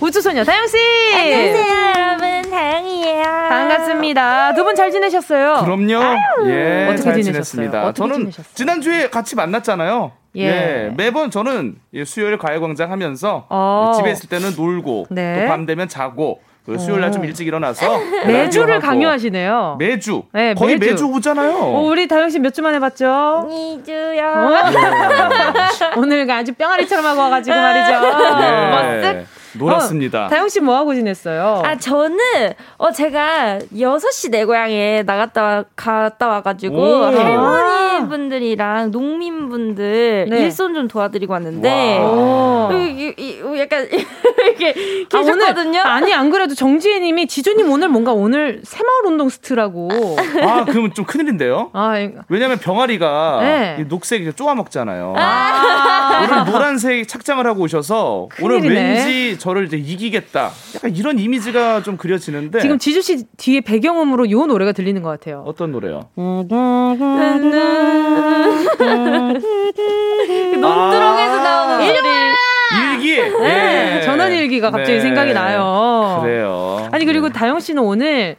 A: 우주소녀 다영씨
G: 안녕하세요 여러분 다영이에요
A: 반갑습니다 두 분 잘 지내셨어요?
F: 그럼요 아유. 예
A: 어떻게 지내셨습니다 어떻게
F: 저는
A: 지내셨어요?
F: 지난주에 같이 만났잖아요 예. 예. 매번 저는 수요일 가요광장 하면서 어. 집에 있을 때는 놀고 네. 또밤 되면 자고 그 수요일 날 좀 일찍 일어나서
A: 매주를 강요하시네요.
F: 매주. 네, 거의 매주, 매주 오잖아요. 어,
A: 우리 다영 씨 몇 주 만에 봤죠?
G: 2주요. 어?
A: 네. 오늘 아주 뿅아리처럼 하고 와가지고 말이죠. 네.
F: 놀았습니다.
A: 어, 다영 씨 뭐 하고 지냈어요?
G: 아 저는 어 제가 6시 내 고향에 나갔다 갔다 와가지고 할머니 분들이랑 농민 분들 네. 일손 좀 도와드리고 왔는데 이, 이, 이, 약간 이렇게 계셨거든요.
A: 아, 아니 안 그래도 정지혜님이 지조님 오늘 뭔가 오늘 새마을 운동 스트라고.
F: 아 그러면 좀 큰일인데요. 아, 왜냐면 병아리가 네. 녹색 쪼아 먹잖아요. 아~ 오늘 노란색 착장을 하고 오셔서 큰일이네. 오늘 왠지 저를 이제 이기겠다. 약간 이런 이미지가 좀 그려지는데
A: 지금 지주 씨 뒤에 배경음으로 요 노래가 들리는 것 같아요.
F: 어떤 노래요?
G: 논두렁에서 아~ 나오는 노래.
F: 일기.
A: 네. 예. 전원 일기가 갑자기 네. 생각이 나요.
F: 그래요.
A: 아니 그리고 네. 다영 씨는 오늘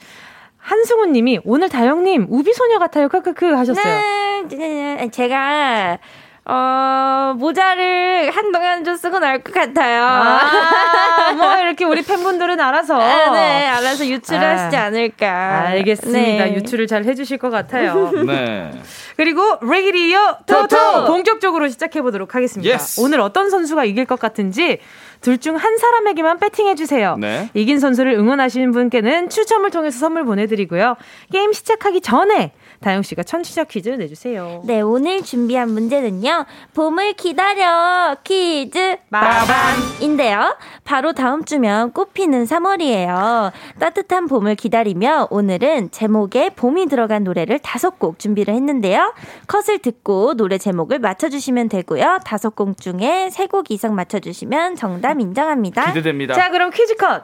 A: 한승우 님이 오늘 다영님 우비 소녀 같아요. 크크크 하셨어요.
G: 네, 제가 어, 모자를 한동안 좀 쓰고 나올 것 같아요.
A: 아, 뭐, 이렇게 우리 팬분들은 알아서.
G: 아, 네, 알아서 유출을 아, 하시지 않을까.
A: 알겠습니다. 네. 유출을 잘 해주실 것 같아요.
F: 네.
A: 그리고, 레기리어 토토! 본격적으로 시작해보도록 하겠습니다.
F: Yes.
A: 오늘 어떤 선수가 이길 것 같은지 둘 중 한 사람에게만 배팅해주세요.
F: 네.
A: 이긴 선수를 응원하시는 분께는 추첨을 통해서 선물 보내드리고요. 게임 시작하기 전에 다영 씨가 천취자 퀴즈 내주세요.
G: 네, 오늘 준비한 문제는요. 봄을 기다려 퀴즈 마밤인데요. 바로 다음 주면 꽃피는 3월이에요. 따뜻한 봄을 기다리며 오늘은 제목에 봄이 들어간 노래를 다섯 곡 준비를 했는데요. 컷을 듣고 노래 제목을 맞춰주시면 되고요. 다섯 곡 중에 세 곡 이상 맞춰주시면 정답 인정합니다.
F: 기대됩니다.
A: 자, 그럼 퀴즈 컷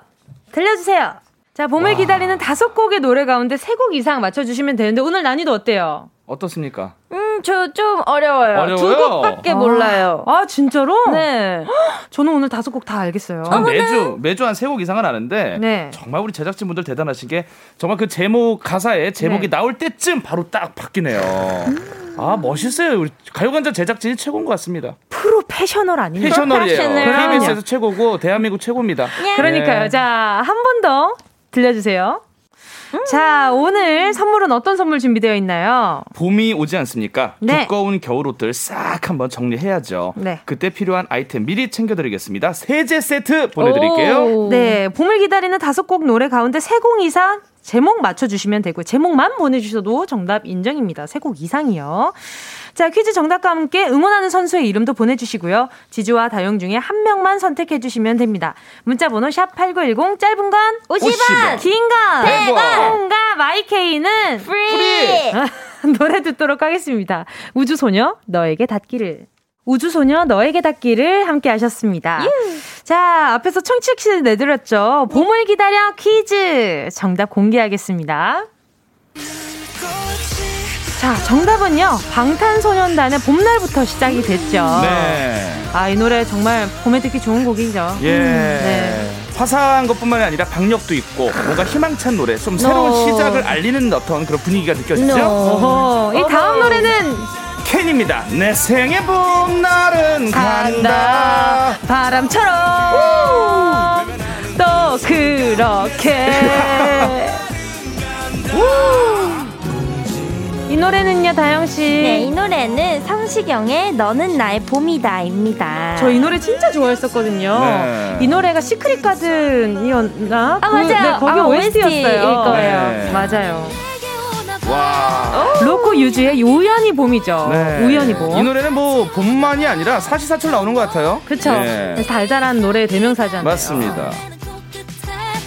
A: 들려주세요. 자, 봄을 와. 기다리는 다섯 곡의 노래 가운데 세 곡 이상 맞춰주시면 되는데 오늘 난이도 어때요?
F: 어떻습니까?
G: 음, 저 좀 어려워요.
F: 어려워요?
G: 두 곡밖에
A: 아.
G: 몰라요.
A: 아, 진짜로?
G: 네.
A: 저는 오늘 다섯 곡 다 알겠어요.
F: 저는 매주, 매주 한 세 곡 이상은 아는데, 네. 정말 우리 제작진분들 대단하신 게, 정말 그 제목, 가사에 제목이 네. 나올 때쯤 바로 딱 바뀌네요. 음. 아, 멋있어요. 우리 가요관장 제작진이 최고인 것 같습니다.
A: 프로페셔널 아니에요?
F: 패셔널이에요. KBS에서 최고고, 대한민국 최고입니다.
A: 그러니까요. 네. 자, 한 번 더 들려주세요. 자, 오늘 선물은 어떤 선물 준비되어 있나요?
F: 봄이 오지 않습니까? 네. 두꺼운 겨울 옷들 싹 한번 정리해야죠. 네. 그때 필요한 아이템 미리 챙겨드리겠습니다. 세제 세트 보내드릴게요.
A: 오. 네, 봄을 기다리는 다섯 곡 노래 가운데 세 곡 이상 제목 맞춰주시면 되고요. 제목만 보내주셔도 정답 인정입니다. 세 곡 이상이요. 자, 퀴즈 정답과 함께 응원하는 선수의 이름도 보내주시고요. 지조와 다영 중에 한 명만 선택해주시면 됩니다. 문자번호 샵8910, 짧은 건
G: 50원, 50원.
A: 긴 건
G: 100원,
A: 콩과 마이케이는
G: free!
A: 노래 듣도록 하겠습니다. 우주소녀, 너에게 닿기를. 우주소녀 너에게 닿기를 함께 하셨습니다. 예. 자, 앞에서 청취 퀴즈 내드렸죠. 봄을 기다려 퀴즈. 정답 공개하겠습니다. 자, 정답은요. 방탄소년단의 봄날부터 시작이 됐죠.
F: 네.
A: 아, 이 노래 정말 봄에 듣기 좋은 곡이죠.
F: 예. 음, 네. 화사한 것뿐만이 아니라 박력도 있고 뭔가 희망찬 노래, 좀 새로운 no. 시작을 알리는 어떤 그런 분위기가 느껴지죠? No.
A: 어허. 이 다음 노래는
F: 캔입니다. 내 생의 봄날은 간다.
A: 간다. 바람처럼 또 그렇게 이 노래는요, 다영 씨.
G: 네, 이 노래는 성시경의 너는 나의 봄이다입니다.
A: 저 이 노래 진짜 좋아했었거든요. 네. 이 노래가 시크릿 가든이었나?
G: 아, 맞아요. 그, 네,
A: 거기
G: 아,
A: OST였어요.
G: 거예요.
A: 네. 맞아요.
F: 와.
A: 로코 유즈의 우연히 봄이죠. 네. 우연히 봄.
F: 이 노래는 뭐 봄만이 아니라 사시사철 나오는 것 같아요.
A: 그렇죠. 네. 달달한 노래 대명사잖아요.
F: 맞습니다.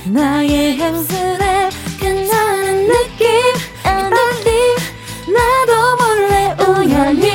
G: 나의 향수를 끝나는 느낌, 몰래 우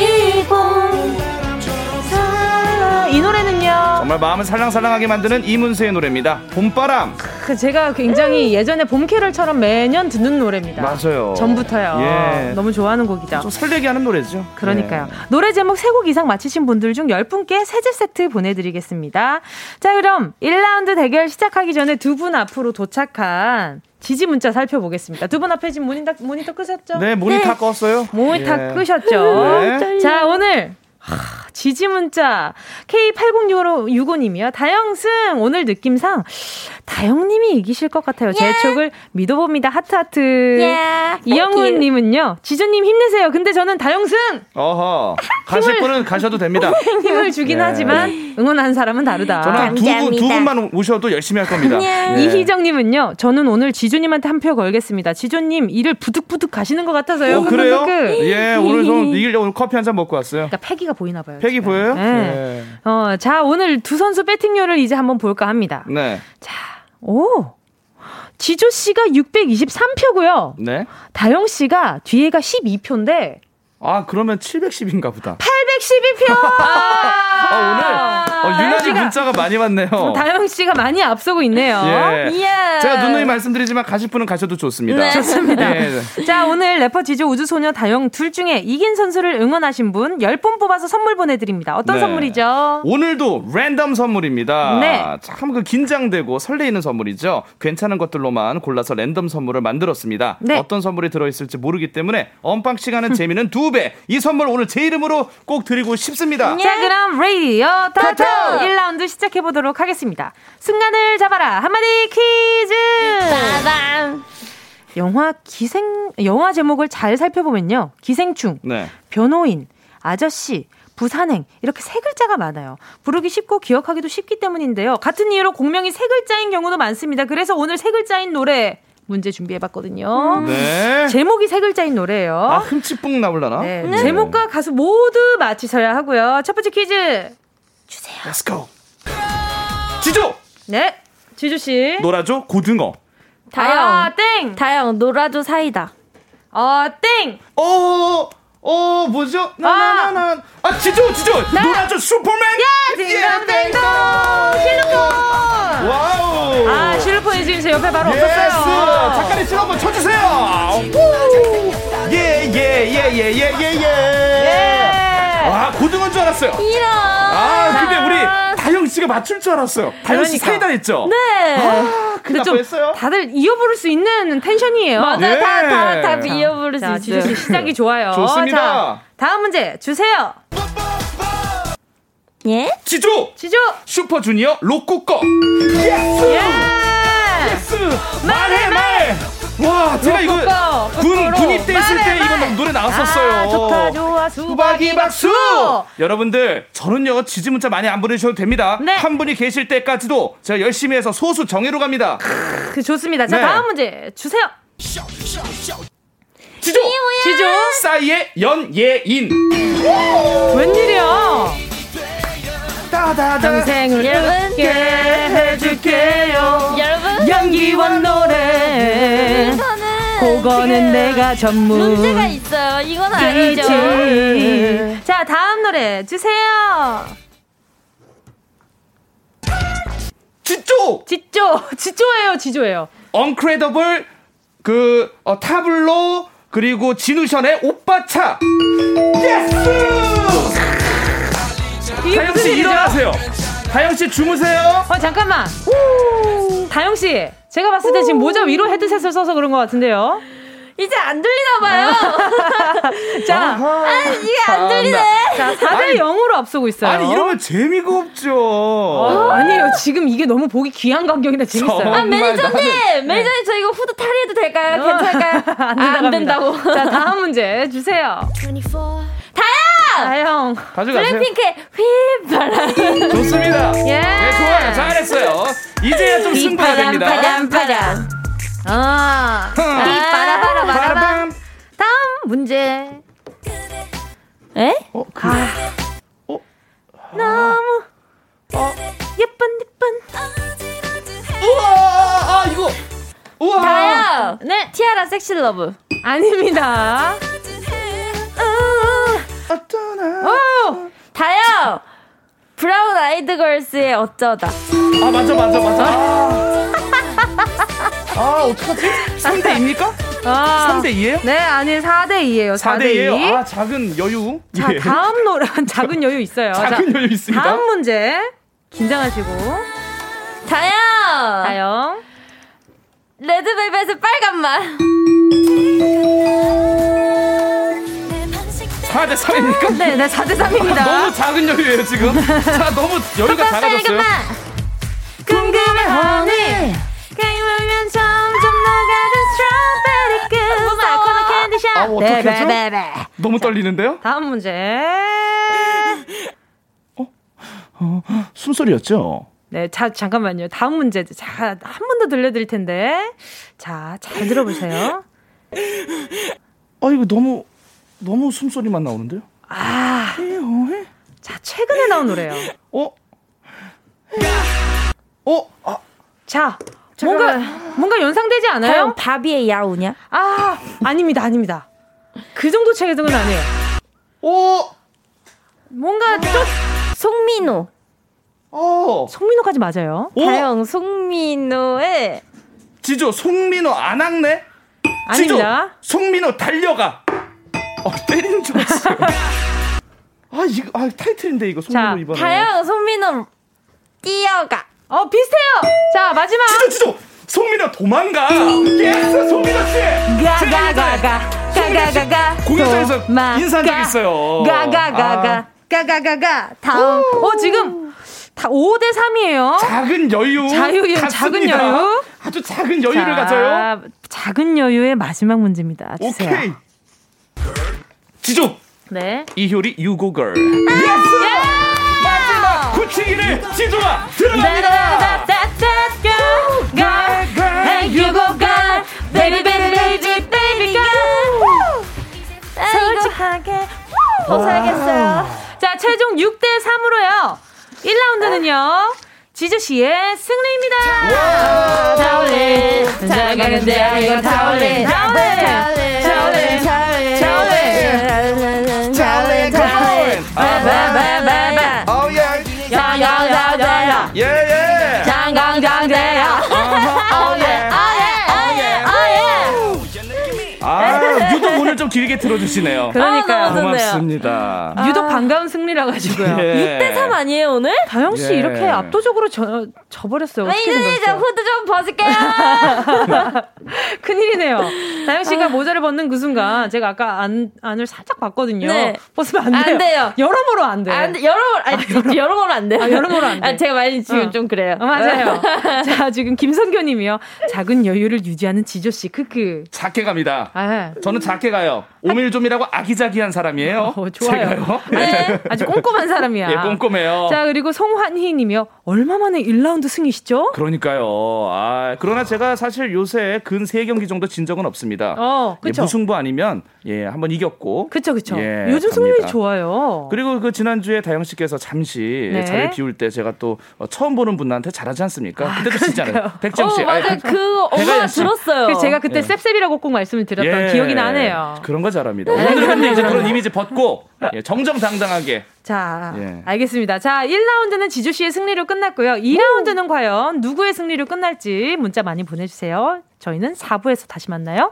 F: 정말 마음을 살랑살랑하게 만드는 이문세의 노래입니다. 봄바람.
A: 그 제가 굉장히 음. 예전에 봄캐럴처럼 매년 듣는 노래입니다.
F: 맞아요.
A: 전부터요. 예. 너무 좋아하는 곡이죠.
F: 좀 설레게 하는 노래죠.
A: 그러니까요. 예. 노래 제목 3곡 이상 맞히신 분들 중 10분께 세제 세트 보내드리겠습니다. 자, 그럼 1라운드 대결 시작하기 전에 두 분 앞으로 도착한 지지 문자 살펴보겠습니다. 두 분 앞에 지금 모니터, 모니터 끄셨죠?
F: 네, 모니터 네. 껐어요.
A: 모니터 예. 끄셨죠? 네. 자, 오늘 지지 문자 K8065님이요. 다영승 오늘 느낌상 다영님이 이기실 것 같아요. 제 촉을 믿어봅니다. 하트 하트.
G: Yeah.
A: 이영훈님은요, 지조님 힘내세요. 근데 저는 다영승!
F: 어허. 가실 분은 가셔도 됩니다.
A: 힘을 주긴 네. 하지만 응원하는 사람은 다르다.
F: 저는 두, 분, 두 분만 오셔도 열심히 할 겁니다.
A: 예. 이희정님은요, 저는 오늘 지조님한테 한 표 걸겠습니다. 지조님 일을 부득부득 가시는 것 같아서요.
F: 어, 그래요? 예, 오늘 좀 이기려고 오늘 커피 한 잔 먹고 왔어요.
A: 그러니까 패기가 보이나 봐요.
F: 패기 지금. 보여요? 네.
A: 네. 어, 자, 오늘 두 선수 배팅률을 이제 한번 볼까 합니다.
F: 네.
A: 자, 오. 지조 씨가 623표고요.
F: 네.
A: 다영 씨가 뒤에가 12표인데
F: 아, 그러면 710인가 보다.
A: 812표!
F: 아, 오늘 어, 유난히 문자가 많이 왔네요.
A: 다영 씨가 많이 앞서고 있네요.
F: 예. 예. 제가 누누이 말씀드리지만 가실 분은 가셔도 좋습니다.
A: 네. 좋습니다. 예. 자, 오늘 래퍼 지조 우주소녀 다영 둘 중에 이긴 선수를 응원하신 분 10분 뽑아서 선물 보내드립니다. 어떤 네. 선물이죠?
F: 오늘도 랜덤 선물입니다. 네. 참그 긴장되고 설레이는 선물이죠. 괜찮은 것들로만 골라서 랜덤 선물을 만들었습니다. 네. 어떤 선물이 들어있을지 모르기 때문에 언빵 시간은 재미는 두 배. 이 선물 오늘 제 이름으로 꼭 드리고 싶습니다.
A: 자, 그럼 레이디어 타투 1라운드 시작해 보도록 하겠습니다. 순간을 잡아라 한마디 퀴즈.
G: 빠밤.
A: 영화 기생 영화 제목을 잘 살펴보면요. 기생충,
F: 네.
A: 변호인, 아저씨, 부산행 이렇게 세 글자가 많아요. 부르기 쉽고 기억하기도 쉽기 때문인데요. 같은 이유로 공명이 세 글자인 경우도 많습니다. 그래서 오늘 세 글자인 노래 문제 준비해봤거든요.
F: 네.
A: 제목이 세 글자인 노래예요.
F: 아, 흠칫뿡 나올라나?
A: 네. 네. 제목과 가수 모두 맞히셔야 하고요. 첫 번째 퀴즈 주세요.
F: Let's go. 지조.
A: 네, 지조 씨.
F: 노라조 고등어.
G: 다영.
A: 아, 땡.
G: 다영 노라조 사이다.
A: 어, 땡.
F: 어. 어 뭐죠? 나나나나 아, 아 지조 지조 나. 노라조 슈퍼맨
A: 야 딩동댕동 실로폰 wow 아 실로폰이 지금 제 옆에 바로 yes. 없었어요
F: 잠깐만 춤 한번 쳐주세요 예예예예예예예 예, 예, 예, 와 고등어인 줄 알았어요
G: 이런
F: 아 근데 우리 다영 씨가 맞출 줄 알았어요. 다영 씨 그러니까. 사이다 했죠?
G: 네.
F: 아, 근데 좀 했어요?
A: 다들 이어 부를 수 있는 텐션이에요.
G: 맞아요. 예. 다, 다, 다 이어 부를 수 있어요.
A: 지 시작이 좋아요.
F: 좋습니다.
A: 자, 다음 문제 주세요.
G: 예?
F: 지조!
A: 지조!
F: 슈퍼주니어 로꾸거! yes!
A: 예!
F: yes! 말해, 말! 와, 제가 이거 군, 군 입대했을 때 이거 노래 나왔었어요. 아,
A: 좋다, 좋아, 수박이 박수!
F: 여러분들, 저는요, 지지 문자 많이 안 보내주셔도 됩니다. 네. 한 분이 계실 때까지도 제가 열심히 해서 소수 정예로 갑니다.
A: 그, 좋습니다. 자, 네. 다음 문제 주세요.
F: 지조!
A: 지조!
F: 싸이의 연예인!
A: 웬일이야?
G: 평생을 여러분 해줄게요. 여러분
A: 연기와 노래. 그거는 내가 전문
G: 문제가 있어요. 이건 아니죠?
A: 자 다음 노래 주세요.
F: 지조!
A: 지조. 지조예요 지조예요.
F: 인크레더블 그 어, 타블로 그리고 지누션의 오빠차. yes 다영 씨 일어나세요. 다영 씨 주무세요.
A: 어 잠깐만. 다영 씨, 제가 봤을 때 지금 모자 위로 헤드셋을 써서 그런 것 같은데요.
G: 이제 안 들리나 봐요. 자, 아, 이게 안 들리네.
A: 자, 4대 0으로 앞서고 있어요.
F: 아니, 이러면 재미가 없죠.
A: 어, 아니에요. 지금 이게 너무 보기 귀한 광경이라 재밌어요.
G: 아, 매니저님! 나는... 매니저님, 저 이거 후드 탈의해도 될까요? 어. 괜찮을까요?
A: 안, 아, 안 된다고. 자, 다음 문제 주세요.
G: 다영!
A: 다영.
F: 가져가세요.
G: 블랙핑크의 휘바람.
F: 좋습니다.
A: 예.
F: 네, 좋아요. 잘했어요. 이제야 좀 승부가 됩니다.
G: 파람, 파람.
A: 아. 휘바라바라바람. 다음 문제.
G: 에?
F: 어, 그, 아. 어?
A: 너무 어. 예쁜 예쁜.
F: 우와, 아, 이거. 우와.
G: 다영. 네. 티아라 Sexy Love.
A: 아닙니다.
G: 걸스의 어쩌다.
F: 아, 맞아, 맞아, 맞아. 아, 아 어떡하지? 3대2입니까? 아, 3대2에요?
A: 네, 아니, 4대2에요. 4대2.
F: 아, 작은 여유.
A: 자, 예. 다음 노래, 작은 여유 있어요.
F: 작은 자, 여유 있습니다.
A: 다음 문제. 긴장하시고.
G: 다영!
A: 다영.
G: 레드벨벳의 빨간 맛.
F: 4대 3입니까?
A: 네, 네, 4대 3입니다.
F: 너무 작은 여유예요, 지금. 자, 너무 여유가 작아졌어요.
A: 궁금해, 허니. 게임하면 점점 녹아든 스트로베리 끝. 아,
F: 어떻게 네, 하죠? 네, 네, 너무 떨리는데요?
A: 다음 문제.
F: 어? 어, 숨소리였죠?
A: 네, 자, 잠깐만요. 다음 문제. 자, 한 번 더 들려드릴 텐데. 자, 잘 들어보세요.
F: 아, 이거 너무, 너무 숨소리만 나오는데요?
A: 아. 자, 최근에 나온 노래요.
F: 어? 어? 아.
A: 자, 뭔가, 뭔가 연상되지 않아요?
G: 바비의 야우냐?
A: 아, 아닙니다, 아닙니다. 그 정도 최근은 아니에요.
F: 오!
A: 뭔가 아. 좀.
G: 송민호.
F: 어.
A: 송민호까지 맞아요.
G: 오. 다영 송민호의
F: 지조 송민호 아낙네?
A: 아닙니다.
F: 지조, 송민호 달려가. 어, 때리는 줄 알았어요. 아, 이거 아, 타이틀인데 이거 송민호 자, 이번에.
G: 다영 송민호 뛰어가.
A: 어, 비슷해요. 자, 마지막.
F: 지조 지조. 송민호 도망가. yes, 송민호 씨.
A: 가가가가. 가가가가.
F: 공연장에서 인사한 적 있어요.
A: 가가가가. 아. 가가가가. 다음. 어, 지금 다 5대 3이에요.
F: 작은 여유.
A: 자유, 작은 여유.
F: 아주 작은 여유를 자, 가져요.
A: 작은 여유의 마지막 문제입니다. 주세요. 오케이.
F: 지조.
A: 네.
F: 이효리 U-Go-Girl. 아, yes! 마지막 굳히기를 지조가 들어갑니다.
A: U-Go-Girl. Baby baby baby girl. 솔직하게
G: 벗어야겠어요.
A: 자, 최종 6대 3으로요. 1라운드는요. 지주씨의 승리입니다.
G: 타올린, 잘 가는데, 이거 타올린, 타올린, 타올린,
F: 길게 들어주시네요.
A: 그러니까요.
F: 아, 고맙습니다.
A: 아. 유독 반가운 승리라 가지고요.
G: 예. 6대3 아니에요, 오늘?
A: 다영 씨, 예. 이렇게 압도적으로 저, 져버렸어요. 어떻게
G: 이제 후드 좀 벗을게요.
A: 큰일이네요. 다영 씨가 아. 모자를 벗는 그 순간, 제가 아까 안, 안을 살짝 봤거든요. 네. 벗으면 안 돼요. 안 돼요. 여러모로 안 돼.
G: 안 돼. 여러모로, 아니, 아, 여러모로 안 돼요.
A: 아, 여러모로 안 돼.
G: 아, 제가 많이 지금 어. 좀 그래요.
A: 어, 맞아요. 자, 지금 김선교 님이요. 작은 여유를 유지하는 지조 씨, 크크.
F: 작게 갑니다. 아, 저는 작게 가요. 오밀조밀하고 아기자기한 사람이에요.
A: 어, 좋아요. 제가요. 네. 아주 꼼꼼한 사람이야.
F: 예, 꼼꼼해요.
A: 자, 그리고 송환희 님이요. 얼마 만에 1라운드 승이시죠?
F: 그러니까요. 아, 그러나 제가 사실 요새 근 3경기 정도 진 적은 없습니다.
A: 어, 그쵸.
F: 예, 무승부 아니면 예, 한번 이겼고.
A: 그쵸, 그쵸. 예, 요즘 승률이 좋아요.
F: 그리고 그 지난주에 다영 씨께서 잠시 네. 자리 비울 때 제가 또 어, 처음 보는 분한테 잘하지 않습니까? 아, 그때도 진짜요. 백정 씨.
G: 어, 맞아요. 아니, 그 엄마 들었어요.
A: 그 제가 그때 예. 셉셉이라고 꼭 말씀을 드렸던 예. 기억이 나네요.
F: 그런 거 잘합니다. 오늘은 근데 이제 그런 이미지 벗고 예, 정정당당하게.
A: 자, 예. 알겠습니다. 자, 1라운드는 지주 씨의 승리로 끝났고요. 2라운드는 오. 과연 누구의 승리로 끝날지 문자 많이 보내주세요. 저희는 4부에서 다시 만나요.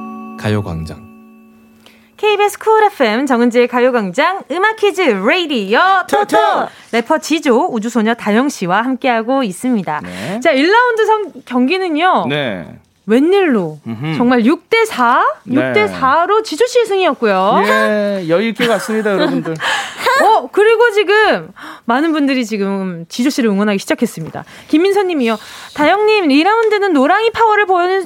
H: 가요광장
A: KBS 쿨 FM 정은지의 가요광장 음악 퀴즈 레이디어 토토 래퍼 지조 우주소녀 다영 씨와 함께하고 있습니다. 네. 자 1라운드 성, 경기는요. 네. 웬일로 음흠. 정말 6대 4? 6대 네. 4로 지조 씨의 승이었고요.
F: 예, 여유 있게 갔습니다, 여러분들.
A: 어, 그리고 지금 많은 분들이 지금 지조 씨를 응원하기 시작했습니다. 김민선 님이요. 다영 님, 2라운드는 노랑이 파워를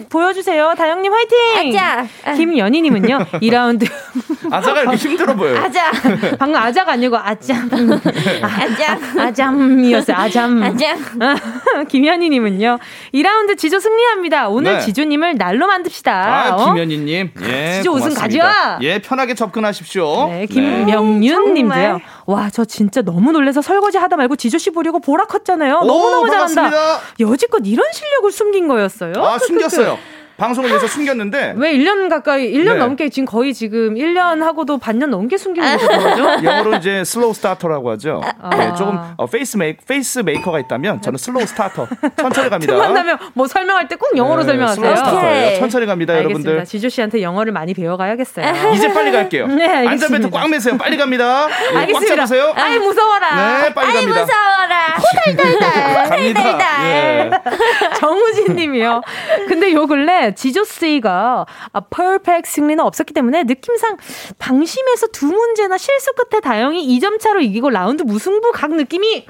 A: 보여, 주세요 다영 님 화이팅!
G: 아자!
A: 김연희 님은요. 2라운드.
F: 아자가 이렇게 힘들어 보여요.
A: 아자! 방금 아자가 아니고 아잠. 아잠. 아잠이었어요. 아잠.
G: 아잠.
A: 김연희 님은요. 2라운드 지조 승리합니다. 오늘 네. 지 조님을 날로 만듭시다.
F: 아, 어? 김연희님. 예.
A: 지조 우승 가져와!
F: 예, 편하게 접근하십시오.
A: 네, 김명윤 님도요. 와, 저 진짜 너무 놀래서 설거지 하다 말고 지조 씨 보려고 보라 컸잖아요. 너무 너무 잘한다. 여지껏 이런 실력을 숨긴 거였어요.
F: 아, 숨겼어요. 방송을 위해서 숨겼는데
A: 왜 1년 가까이 1년 네. 넘게 지금 거의 지금 1년 하고도 반년 넘게 숨기고 계신 거죠
F: 영어로 이제 slow starter라고 하죠. 아. 네, 조금 어, 페이스 메이 페이스 메이커가 있다면 저는 slow starter. 천천히 갑니다.
A: 만나면 뭐 설명할 때 꼭 영어로 네, 설명하세요. 슬로우
F: 스타터예요. 천천히 갑니다, 알겠습니다. 여러분들.
A: 지조 씨한테 영어를 많이 배워가야겠어요.
F: 이제 빨리 갈게요. 네, 안전벨트 꽉 매세요. 빨리 갑니다.
A: 네, 알겠습니다. 꽉 잡으세요. 아이 무서워라.
F: 네, 빨리
G: 아이
F: 갑니다.
G: 무서워라. 호달달달.
F: 호달달달. 예.
A: 정우진님이요. 근데 요 근래 지조스이가 아, 퍼펙트 승리는 없었기 때문에 느낌상 방심해서 두 문제나 실수 끝에 다영이 2점 차로 이기고 라운드 무승부 각 느낌이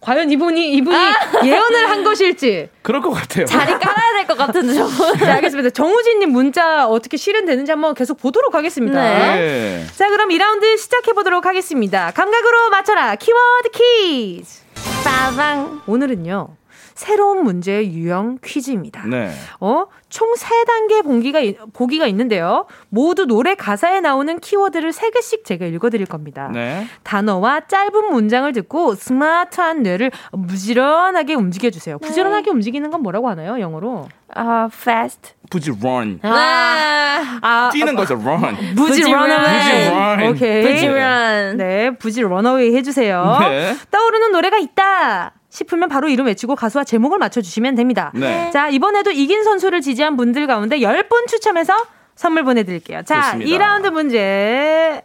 A: 과연 이분이 이분이 아. 예언을 한 것일지
F: 그럴 것 같아요.
G: 자리 깔아야 될 것 같은데 저분.
A: 네, 알겠습니다. 정우진님 문자 어떻게 실현되는지 한번 계속 보도록 하겠습니다. 네. 네. 자 그럼 2라운드 시작해 보도록 하겠습니다. 감각으로 맞춰라 키워드 퀴즈.
G: 빠방.
A: 오늘은요. 새로운 문제 유형 퀴즈입니다.
F: 네.
A: 어, 총 3단계 보기가, 보기가 있는데요. 모두 노래 가사에 나오는 키워드를 3개씩 제가 읽어드릴 겁니다.
F: 네.
A: 단어와 짧은 문장을 듣고 스마트한 뇌를 부지런하게 움직여주세요. 네. 부지런하게 움직이는 건 뭐라고 하나요, 영어로?
G: 아, uh, fast.
F: 부지런.
G: 아,
F: 아, 뛰는 거죠, run.
A: 부지런.
F: 부지런.
A: 오케이.
G: 부지런.
A: 네, 부지런어웨이 해주세요.
F: 네.
A: 떠오르는 노래가 있다. 싶으면 바로 이름 외치고 가수와 제목을 맞춰주시면 됩니다.
F: 네.
A: 자, 이번에도 이긴 선수를 지지한 분들 가운데 10분 추첨해서 선물 보내드릴게요. 자, 좋습니다. 2라운드 문제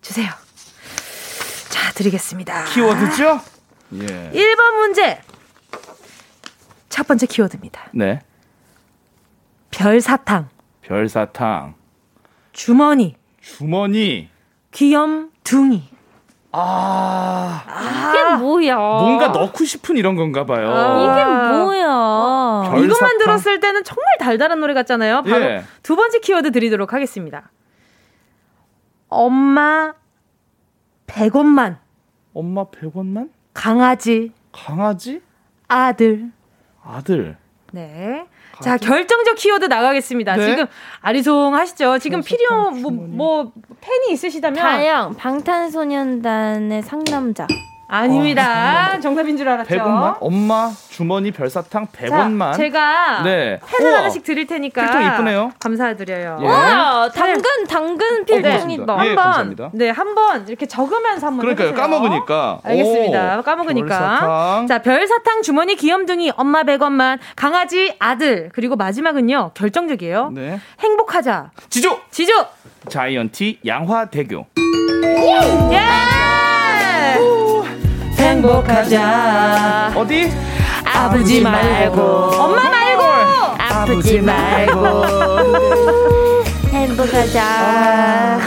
A: 주세요. 자, 드리겠습니다.
F: 키워드죠? 예.
A: 1번 문제. 첫 번째 키워드입니다.
F: 네.
A: 별사탕.
F: 별사탕.
A: 주머니.
F: 주머니.
A: 귀염둥이.
F: 아.
G: 이게 뭐야?
F: 뭔가 넣고 싶은 이런 건가 봐요.
G: 아, 이게 뭐야?
F: 별사탕?
A: 이것만 들었을 때는 정말 달달한 노래 같잖아요. 바로 예. 두 번째 키워드 드리도록 하겠습니다. 엄마 100원만.
F: 엄마 100원만?
A: 강아지.
F: 강아지?
A: 아들.
F: 아들.
A: 네. 자, 결정적 키워드 나가겠습니다. 네? 지금 아리송하시죠? 지금 필요 뭐, 뭐 팬이 있으시다면
G: 다영 방탄소년단의 상남자.
A: 아닙니다. 어, 정답인 줄 알았죠.
F: 100원만? 엄마 주머니 별사탕 100원만.
A: 자, 제가 네. 펜을 우와. 하나씩 드릴 테니까.
F: 필통 이쁘네요.
A: 감사드려요.
G: 예. 와, 당근 당근 필통이다.
F: 어, 예,
A: 한번 네, 한번 이렇게 적으면서 한번
F: 그러니까요.
A: 해보세요.
F: 까먹으니까.
A: 알겠습니다. 오, 까먹으니까. 별사탕. 자, 별사탕 주머니 귀염둥이 엄마 100원만 강아지 아들 그리고 마지막은요. 결정적이에요.
F: 네.
A: 행복하자.
F: 지조.
A: 지조.
F: 자이언티 양화대교.
A: 예! 행복하자.
F: 어디?
A: 아프지 말고. 엄마 말고.
G: 아프지 말고. 행복하자. 아.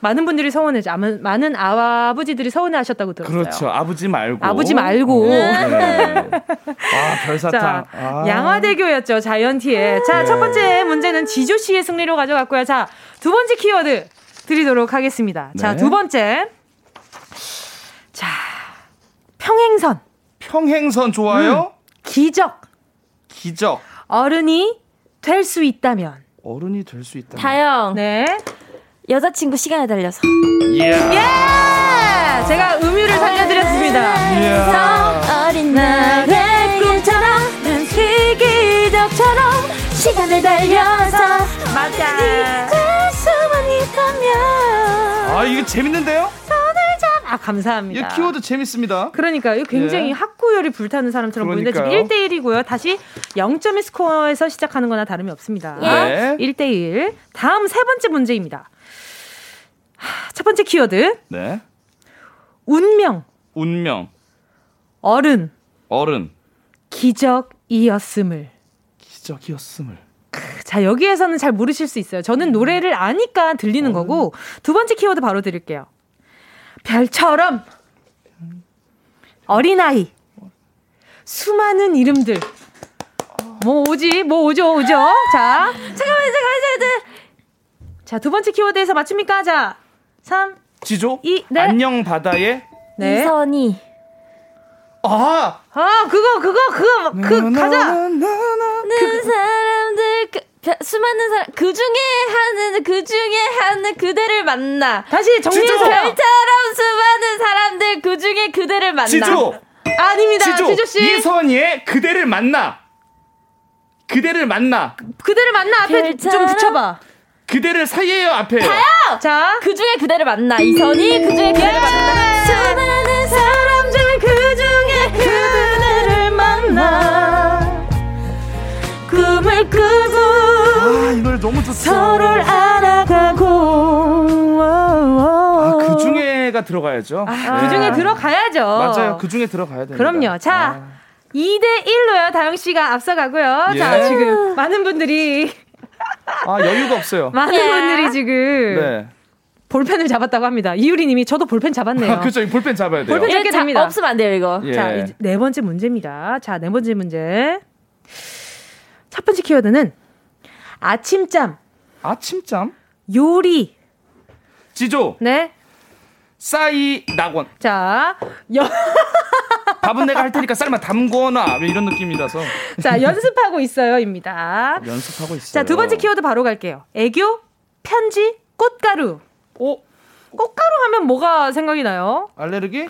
A: 많은 분들이 서운해, 많은 아버지들이 서운해하셨다고 들었어요.
F: 그렇죠. 아버지 말고.
A: 아버지 말고. 네.
F: 아 별사탕. 자,
A: 아. 양화대교였죠. 자이언티의. 자, 첫 번째 문제는 지조 씨의 승리로 가져갔고요. 자, 두 번째 키워드 드리도록 하겠습니다. 네. 자, 두 번째. 자, 평행선.
F: 평행선 좋아요? 음,
A: 기적.
F: 기적.
A: 어른이 될 수 있다면.
F: 어른이 될 수 있다면.
G: 다영.
A: 네.
G: 여자친구 시간에 달려서.
F: 예.
A: 예! 제가 음유를 살려드렸습니다.
F: 예.
G: 어린 날의 꿈처럼 기적처럼 시간을 달려서
A: 맞아.
G: 수만 있다면.
F: 아 이게 재밌는데요?
A: 아, 감사합니다.
F: 이 키워드 재밌습니다.
A: 그러니까 이 굉장히 예. 학구열이 불타는 사람처럼 보이는데 지금 1대 1이고요. 다시 0점의 스코어에서 시작하는 거나 다름이 없습니다.
F: 예.
A: 1대 1. 다음 세 번째 문제입니다. 첫 번째 키워드.
F: 네.
A: 운명.
F: 운명.
A: 어른.
F: 어른.
A: 기적이었음을.
F: 기적이었음을.
A: 자, 여기에서는 잘 모르실 수 있어요. 저는 노래를 아니까 들리는. 거고, 두 번째 키워드 바로 드릴게요. 별처럼 어린아이 수많은 이름들. 뭐 오지? 뭐 오죠? 오죠? 자
G: 잠깐만 잠깐만 잠깐만
A: 자두 번째 키워드에서 맞춥니까? 자 3,
F: 지조?
A: 2, 네.
F: 안녕 바다에
G: 네. 이선희.
F: 아,
A: 아 그거 그거 그거 그 가자.
G: 는 사람들 그 수많은 사람 그 중에 하는 그 중에 하는 그대를 만나.
A: 다시 정리해서.
G: 별처럼 수많은 사람들 그 중에 그대를 만나.
F: 지조.
A: 아닙니다 지조, 지조 씨.
F: 이선희의 그대를 만나. 그대를 만나.
A: 그 대를 만나 앞에 별처럼. 좀 붙여봐.
F: 그대를 사이에요 앞에.
G: 다요! 자그 중에 그대를 만나. 이선희 그 중에 그대를 만나. 수많은 사람들 그 중에 그대를 만나. 꿈을 꾸고
F: 아, 이 노래 너무 좋다.
G: 서로를 알아가고.
F: 아, 그 중에가 들어가야죠.
A: 아, 네. 그 중에 들어가야죠.
F: 맞아요. 그 중에 들어가야 돼요.
A: 그럼요. 자. 아. 2대 1로요. 다영 씨가 앞서가고요. 예. 자, 지금 많은 분들이
F: 아, 여유가 없어요.
A: 많은 예. 분들이 지금 네. 볼펜을 잡았다고 합니다. 이유리 님이 저도 볼펜 잡았네요. 아,
F: 그렇죠. 볼펜 잡아야 돼요.
A: 볼펜 잡게 됩니다.
G: 없으면 안 돼요, 이거.
A: 예. 자, 네 번째 문제입니다. 자, 네 번째 문제. 첫 번째 키워드는 아침잠.
F: 아침잠?
A: 요리.
F: 지조.
A: 네.
F: 싸이 낙원.
A: 자, 여...
F: 밥은 내가 할 테니까 쌀만 담거나 이런 느낌이라서.
A: 자, 연습하고 있어요입니다.
F: 연습하고 있어요.
A: 자, 두 번째 키워드 바로 갈게요. 애교, 편지, 꽃가루. 오, 꽃가루 하면 뭐가 생각이 나요?
F: 알레르기?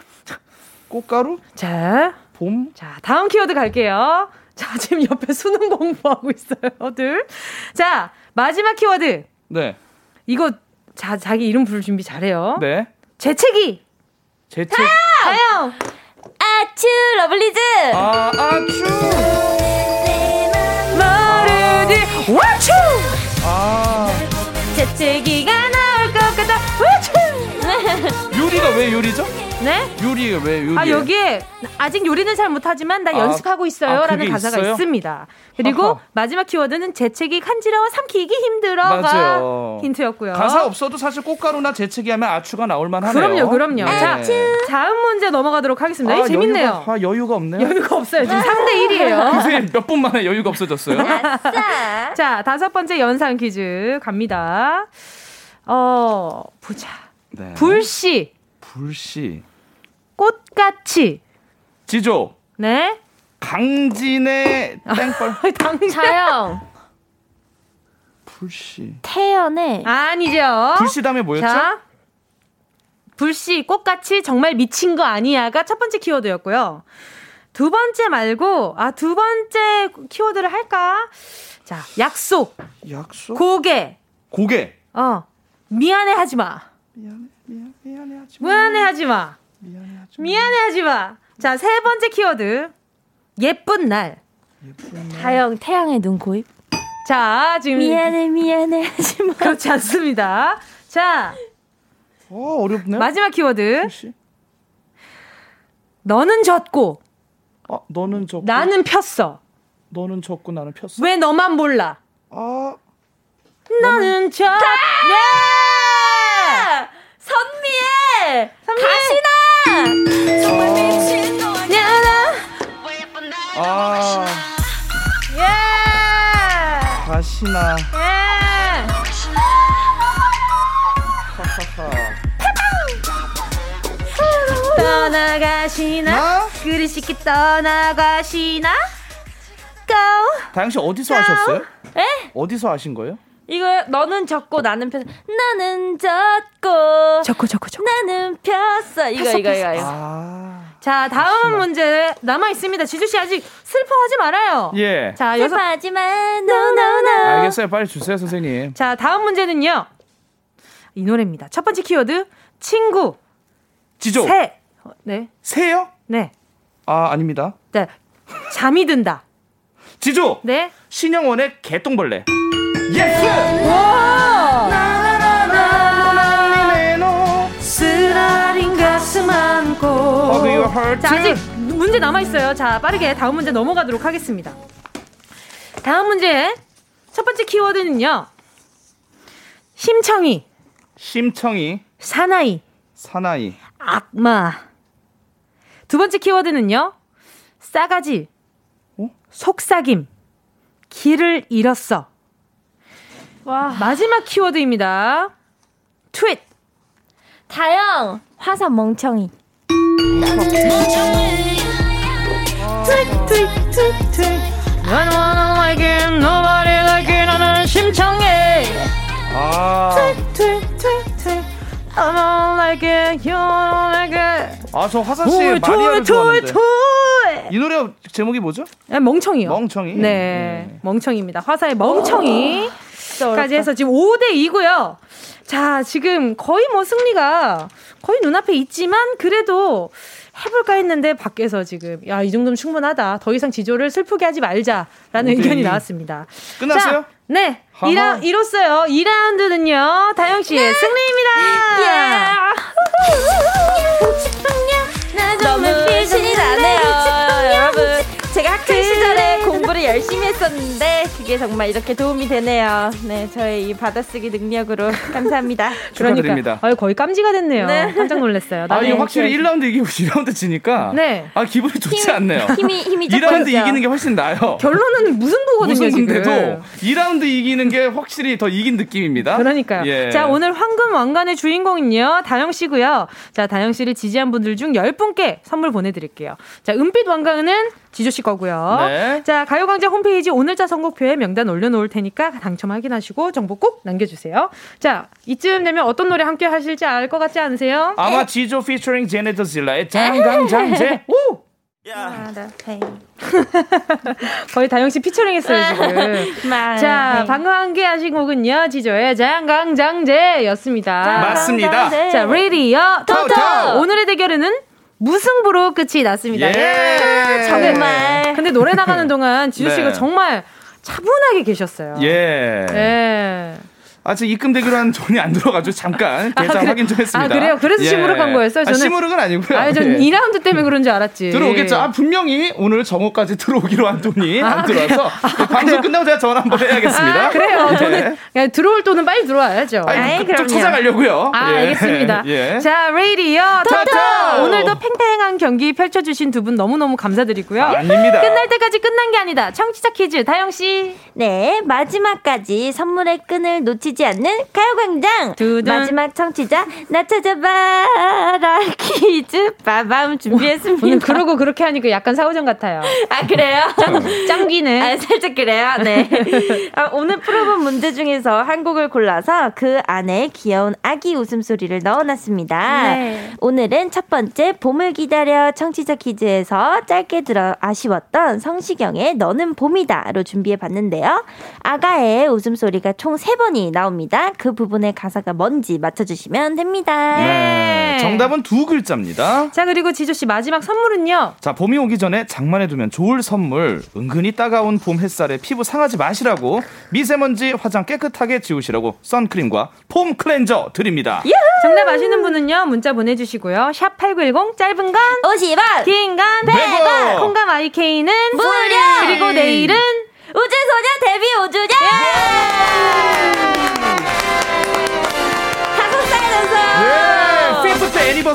F: 꽃가루?
A: 자,
F: 봄.
A: 자, 다음 키워드 갈게요. 자, 지금 옆에 수능 공부하고 있어요, 들. 자, 마지막 키워드.
F: 네.
A: 이거 자, 자기 이름 부를 준비 잘해요.
F: 네.
A: 재채기.
F: 재채기.
A: 다영!
G: 아츄, 러블리즈!
F: 아, 아츄!
A: 머리디, 와츄!
F: 아.
G: 재채기가 나올 것 같다, 와츄!
F: 요리가 왜 요리죠?
A: 네?
F: 요리가 왜 요리?
A: 아 여기에 아직 요리는 잘 못하지만 나 아, 연습하고 있어요라는 아, 가사가 있어요? 있습니다. 그리고 하하. 마지막 키워드는 재채기 간지러워 삼키기 힘들어가 맞아요. 힌트였고요.
F: 가사 없어도 사실 꽃가루나 재채기 하면 아추가 나올 만하네요.
A: 그럼요, 그럼요. 네. 자, 다음 문제 넘어가도록 하겠습니다. 아, 재밌네요.
F: 여유가, 아, 여유가 없네요.
A: 여유가 없어요. 지금 3대 1이에요.
F: 그새 몇 분 만에 여유가 없어졌어요.
A: 자, 다섯 번째 연상 퀴즈 갑니다. 어, 보자. 네. 불씨.
F: 불씨.
A: 꽃같이.
F: 지조.
A: 네.
F: 강진의 땡벌.
A: 당
G: 자영.
F: 불씨.
G: 태연의.
A: 아니죠.
F: 불씨 다음에 뭐였죠? 자,
A: 불씨, 꽃같이 정말 미친 거 아니야가 첫 번째 키워드였고요. 두 번째 말고, 아, 두 번째 키워드를 할까? 자, 약속.
F: 약속?
A: 고개.
F: 고개.
A: 어. 미안해 하지 마.
F: 미안해, 미안, 미안해 하지 마.
A: 미안해 하지 마.
F: 미안해하지
A: 마. 미안해하지 마. 자, 세 번째 키워드. 예쁜 날.
G: 예쁜 날. 다영, 태양의 눈, 고입.
A: 자, 지금.
G: 미안해, 미안해 하지 마.
A: 그렇지 않습니다. 자.
F: 어, 어렵네.
A: 마지막 키워드. 혹시? 너는 졌고.
F: 어, 너는 졌고.
A: 나는 폈어.
F: 너는 졌고 나는 폈어.
A: 왜 너만 몰라?
F: 아.
A: 너는 졌. 네!
G: 가시나. 정말 미친 거 아니야.
F: 아.
A: 예.
F: 가시나.
A: 예. 떠나가시나? 어? 그릇이기 떠나가시나? Go.
F: 다영 씨 어디서 Go. 하셨어요?
G: 에?
F: 어디서 하신 거예요?
G: 이거 너는 졌고 나는 폈 나는 졌고.
A: 졌고 졌고 졌고.
G: 나는 폈어. 이거 폈어, 이거 폈어. 이거
F: 아,
A: 자 다음 그렇구나. 문제 남아 있습니다. 지주 씨 아직 슬퍼하지 말아요.
F: 예.
G: 자 슬퍼하지 마. No no. no.
F: 알겠어요. 빨리 주세요 선생님.
A: 자 다음 문제는요. 이 노래입니다. 첫 번째 키워드 친구.
F: 지조.
A: 새. 어, 네.
F: 새요?
A: 네.
F: 아 아닙니다.
A: 네. 잠이 든다.
F: 지조.
A: 네.
F: 신형원의 개똥벌레 Yes!
A: 쓰라린 가슴 안고.
F: 자,
A: 아직 문제 남아있어요. 자, 빠르게 다음 문제 넘어가도록 하겠습니다. 다음 문제. 첫 번째 키워드는요. 심청이.
F: 심청이.
A: 사나이.
F: 사나이.
A: 악마. 두 번째 키워드는요. 싸가지. 어? 속삭임. 길을 잃었어 와. 마지막 키워드입니다. 트윗.
G: 다영 화사 멍청이.
A: 트윗 트윗 트윗 트윗. One like it, nobody like it, 나는 심청해.
F: 아. 트윗
A: 트윗 트윗 트윗. I'm all like it, you're all like it.
F: 아, 저 화사 씨 많이 좋아하는데. 이 노래 제목이 뭐죠?
A: 네, 멍청이요.
F: 멍청이.
A: 네, 음. 멍청입니다. 화사의 멍청이. 오. 까지 해서 지금 5대 2고요. 자, 지금 거의 뭐 승리가 거의 눈앞에 있지만 그래도 해볼까 했는데 밖에서 지금 야 이 정도면 충분하다. 더 이상 지조를 슬프게 하지 말자라는 의견이 나왔습니다.
F: 끝났어요? 자,
A: 네. 이라, 이로써요. 2라운드는요. 다영 씨의 네. 승리입니다. 예.
G: 너무 신이 나네요. 열심히 했었는데 그게 정말 이렇게 도움이 되네요. 네, 저의 이 받아쓰기 능력으로 감사합니다.
A: 그러니까, 거의 깜지가 됐네요. 네. 깜짝 놀랐어요.
F: 아, 이 확실히 1라운드 이기고 2라운드 지니까 네. 아, 기분이 좋지 힘, 않네요.
G: 힘이 힘이
F: 2라운드 이기는 게 훨씬 나아요.
A: 결론은 무승부거든요,
F: 무승부인데도 2라운드 이기는 게 확실히 더 이긴 느낌입니다.
A: 그러니까요. 예. 자, 오늘 황금 왕관의 주인공은요. 다영 씨고요. 자, 다영 씨를 지지한 분들 중 10분께 선물 보내 드릴게요. 자, 은빛 왕관은 지조 씨 거고요. 네. 자, 가요광 장 홈페이지 오늘자 선곡표에 명단 올려놓을 테니까 당첨 확인하시고 정보 꼭 남겨주세요. 자, 이쯤 되면 어떤 노래 함께 하실지 알 것 같지 않으세요?
F: 아마 지조 피처링 제네더 질라의 장강장제. 오!
A: 거의 다영 씨 피처링 했어요, 지금. 자, 방금 함께 하신 곡은요, 지조의 장강장제였습니다.
F: 맞습니다.
A: 자, 레디어 토토! 오늘의 대결은 무승부로 끝이 났습니다.
F: 예.
A: 정말. 근데 노래 나가는 동안 지수 씨가 네. 정말 차분하게 계셨어요.
F: 예.
A: 예.
F: 아직 입금되기로 한 돈이 안 들어가지고 잠깐 아, 계산 아, 그래, 확인 좀 했습니다.
A: 아, 그래요? 그래서 예. 시무룩 한 거였어요?
F: 저는. 아, 시무룩은 아니고요.
A: 아, 전 예. 2라운드 때문에 그런 줄 알았지.
F: 들어오겠죠. 아, 분명히 오늘 정오까지 들어오기로 한 돈이 아, 안 들어와서 아, 방송 끝나고 제가 전화 한번 해야겠습니다.
A: 아, 그래요? 예. 돈은, 들어올 돈은 빨리 들어와야죠.
F: 아니, 좀 찾아가려고요.
A: 아, 예. 알겠습니다. 예. 자, 레이디어 토토! 오늘도 팽팽한 경기 펼쳐주신 두 분 너무너무 감사드리고요.
F: 아, 닙니다
A: 끝날 때까지 끝난 게 아니다. 청취자 퀴즈, 다영씨.
G: 네, 마지막까지 선물의 끈을 놓치지 않는 가요 가요광장 두둔. 마지막 청취자 나 찾아봐라 퀴즈 빠밤 준비했습니다.
A: 오늘 그러고 그렇게 하니까 약간 사오정 같아요.
G: 아 그래요?
A: 짱, 귀네
G: 아, 살짝 그래요. 네. 아, 오늘 풀어본 문제 중에서 한 곡을 골라서 그 안에 귀여운 아기 웃음소리를 넣어놨습니다. 네. 오늘은 첫 번째 봄을 기다려 청취자 퀴즈에서 짧게 들어 아쉬웠던 성시경의 너는 봄이다로 준비해봤는데요. 아가의 웃음소리가 총 3번이 나옵니다. 그 부분의 가사가 뭔지 맞춰주시면 됩니다.
F: 네. 정답은 두 글자입니다.
A: 자, 그리고 지조씨 마지막 선물은요?
F: 자, 봄이 오기 전에 장만해 두면 좋을 선물. 은근히 따가운 봄 햇살에 피부 상하지 마시라고 미세먼지 화장 깨끗하게 지우시라고 선크림과 폼 클렌저 드립니다.
A: 유후! 정답 아시는 분은요, 문자 보내주시고요. 샵 8910, 짧은 건
G: 50원,
A: 긴건 100원, 콩과 my K는
G: 무료!
A: 그리고 내일은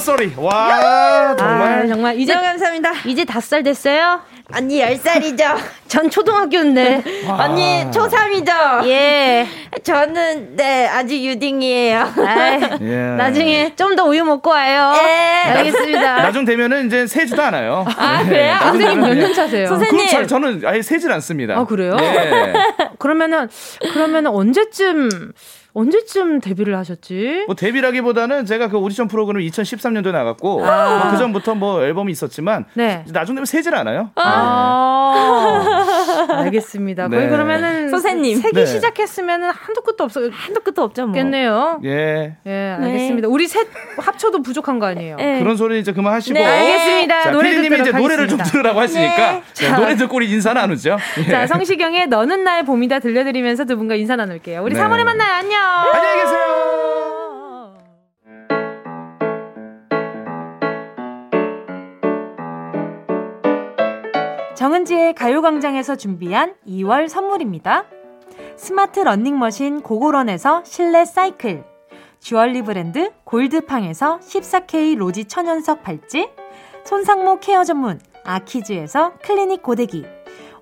F: 애니버서리. 와, 정말.
A: 아, 정말. 이제,
G: 감사합니다.
A: 이제 다섯 살 됐어요?
G: 언니 10살이죠.
A: 전 초등학교인데.
G: 언니 초3이죠.
A: 예.
G: 저는, 네, 아직 유딩이에요.
A: 예. 나중에 좀 더 우유 먹고 와요.
G: 예.
A: 알겠습니다.
F: 나중 되면은 이제 세지도 않아요.
G: 아, 네. 그래요?
A: 선생님 몇 년 차세요?
G: 선생님.
F: 그, 저는 아예 세질 않습니다.
A: 아, 그래요?
F: 네.
A: 그러면은, 그러면은 언제쯤, 언제쯤 데뷔를 하셨지?
F: 뭐 데뷔라기보다는 제가 그 오디션 프로그램 2013년도에 나갔고 아~ 뭐그 전부터 뭐 앨범이 있었지만 네. 나중 되면 세질 않아요.
A: 아~ 네. 알겠습니다. 네. 거의 그러면은
G: 선생님
A: 세기 네. 시작했으면은 한도 끝도 없어
G: 한도 끝도 없죠. 뭐.
A: 겠네요.
F: 예.
A: 예, 알겠습니다. 우리 셋 합쳐도 부족한 거 아니에요?
F: 네. 그런 소리 이제 그만하시고.
A: 네, 알겠습니다. 노래
F: 듣도록 이제 노래를 좀 들으라고 하시니까 네. 노래 듣고 우리 인사 나누죠.
A: 예. 자, 성시경의 너는 나의 봄이다 들려드리면서 두 분과 인사 나눌게요. 우리 3월에 만나요. 안녕.
F: 안녕히 계세요.
A: 정은지의 가요광장에서 준비한 2월 선물입니다. 스마트 러닝머신 고고런에서 실내 사이클, 주얼리 브랜드 골드팡에서 14K 로지 천연석 팔찌, 손상모 케어 전문 아키즈에서 클리닉 고데기,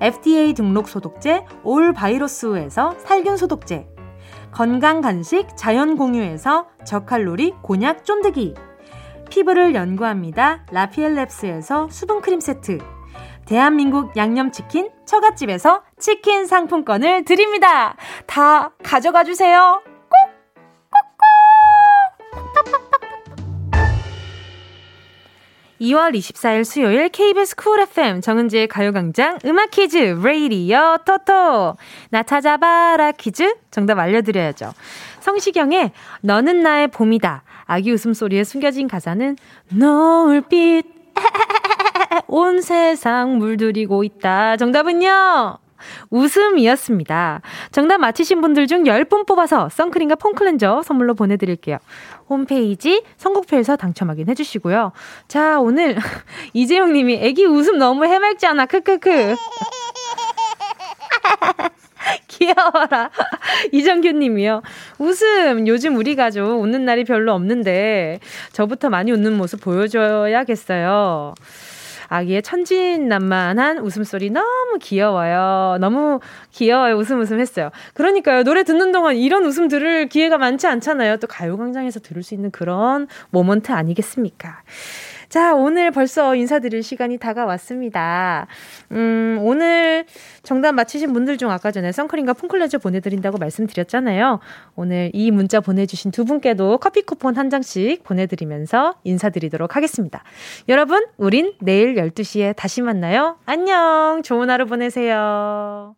A: FDA 등록 소독제 올 바이러스에서 살균 소독제, 건강 간식 자연 공유에서 저칼로리 곤약 쫀득이, 피부를 연구합니다 라피엘랩스에서 수분 크림 세트, 대한민국 양념치킨 처갓집에서 치킨 상품권을 드립니다. 다 가져가 주세요. 2월 24일 수요일 KBS 쿨 FM 정은지의 가요광장 음악 퀴즈 레이디어 토토. 나 찾아봐라 퀴즈 정답 알려드려야죠. 성시경의 너는 나의 봄이다. 아기 웃음소리에 숨겨진 가사는 노을빛. 온 세상 물들이고 있다. 정답은요 웃음이었습니다. 정답 맞히신 분들 중 10분 뽑아서 선크림과 폼클렌저 선물로 보내드릴게요. 홈페이지 선곡표에서 당첨 확인해 주시고요. 자, 오늘 이재용 님이 애기 웃음 너무 해맑지 않아. 크크크. 귀여워라. 이정규 님이요. 웃음. 요즘 우리 가족 웃는 날이 별로 없는데 저부터 많이 웃는 모습 보여줘야겠어요. 아기의 천진난만한 웃음소리 너무 귀여워요. 너무 귀여워요. 웃음 웃음 했어요. 그러니까요. 노래 듣는 동안 이런 웃음 들을 기회가 많지 않잖아요. 또 가요광장에서 들을 수 있는 그런 모먼트 아니겠습니까? 자, 오늘 벌써 인사드릴 시간이 다가왔습니다. 음, 오늘 정답 맞히신 분들 중 아까 전에 선크림과 폼클렌저 보내드린다고 말씀드렸잖아요. 오늘 이 문자 보내주신 두 분께도 커피 쿠폰 한 장씩 보내드리면서 인사드리도록 하겠습니다. 여러분, 우린 내일 12시에 다시 만나요. 안녕! 좋은 하루 보내세요.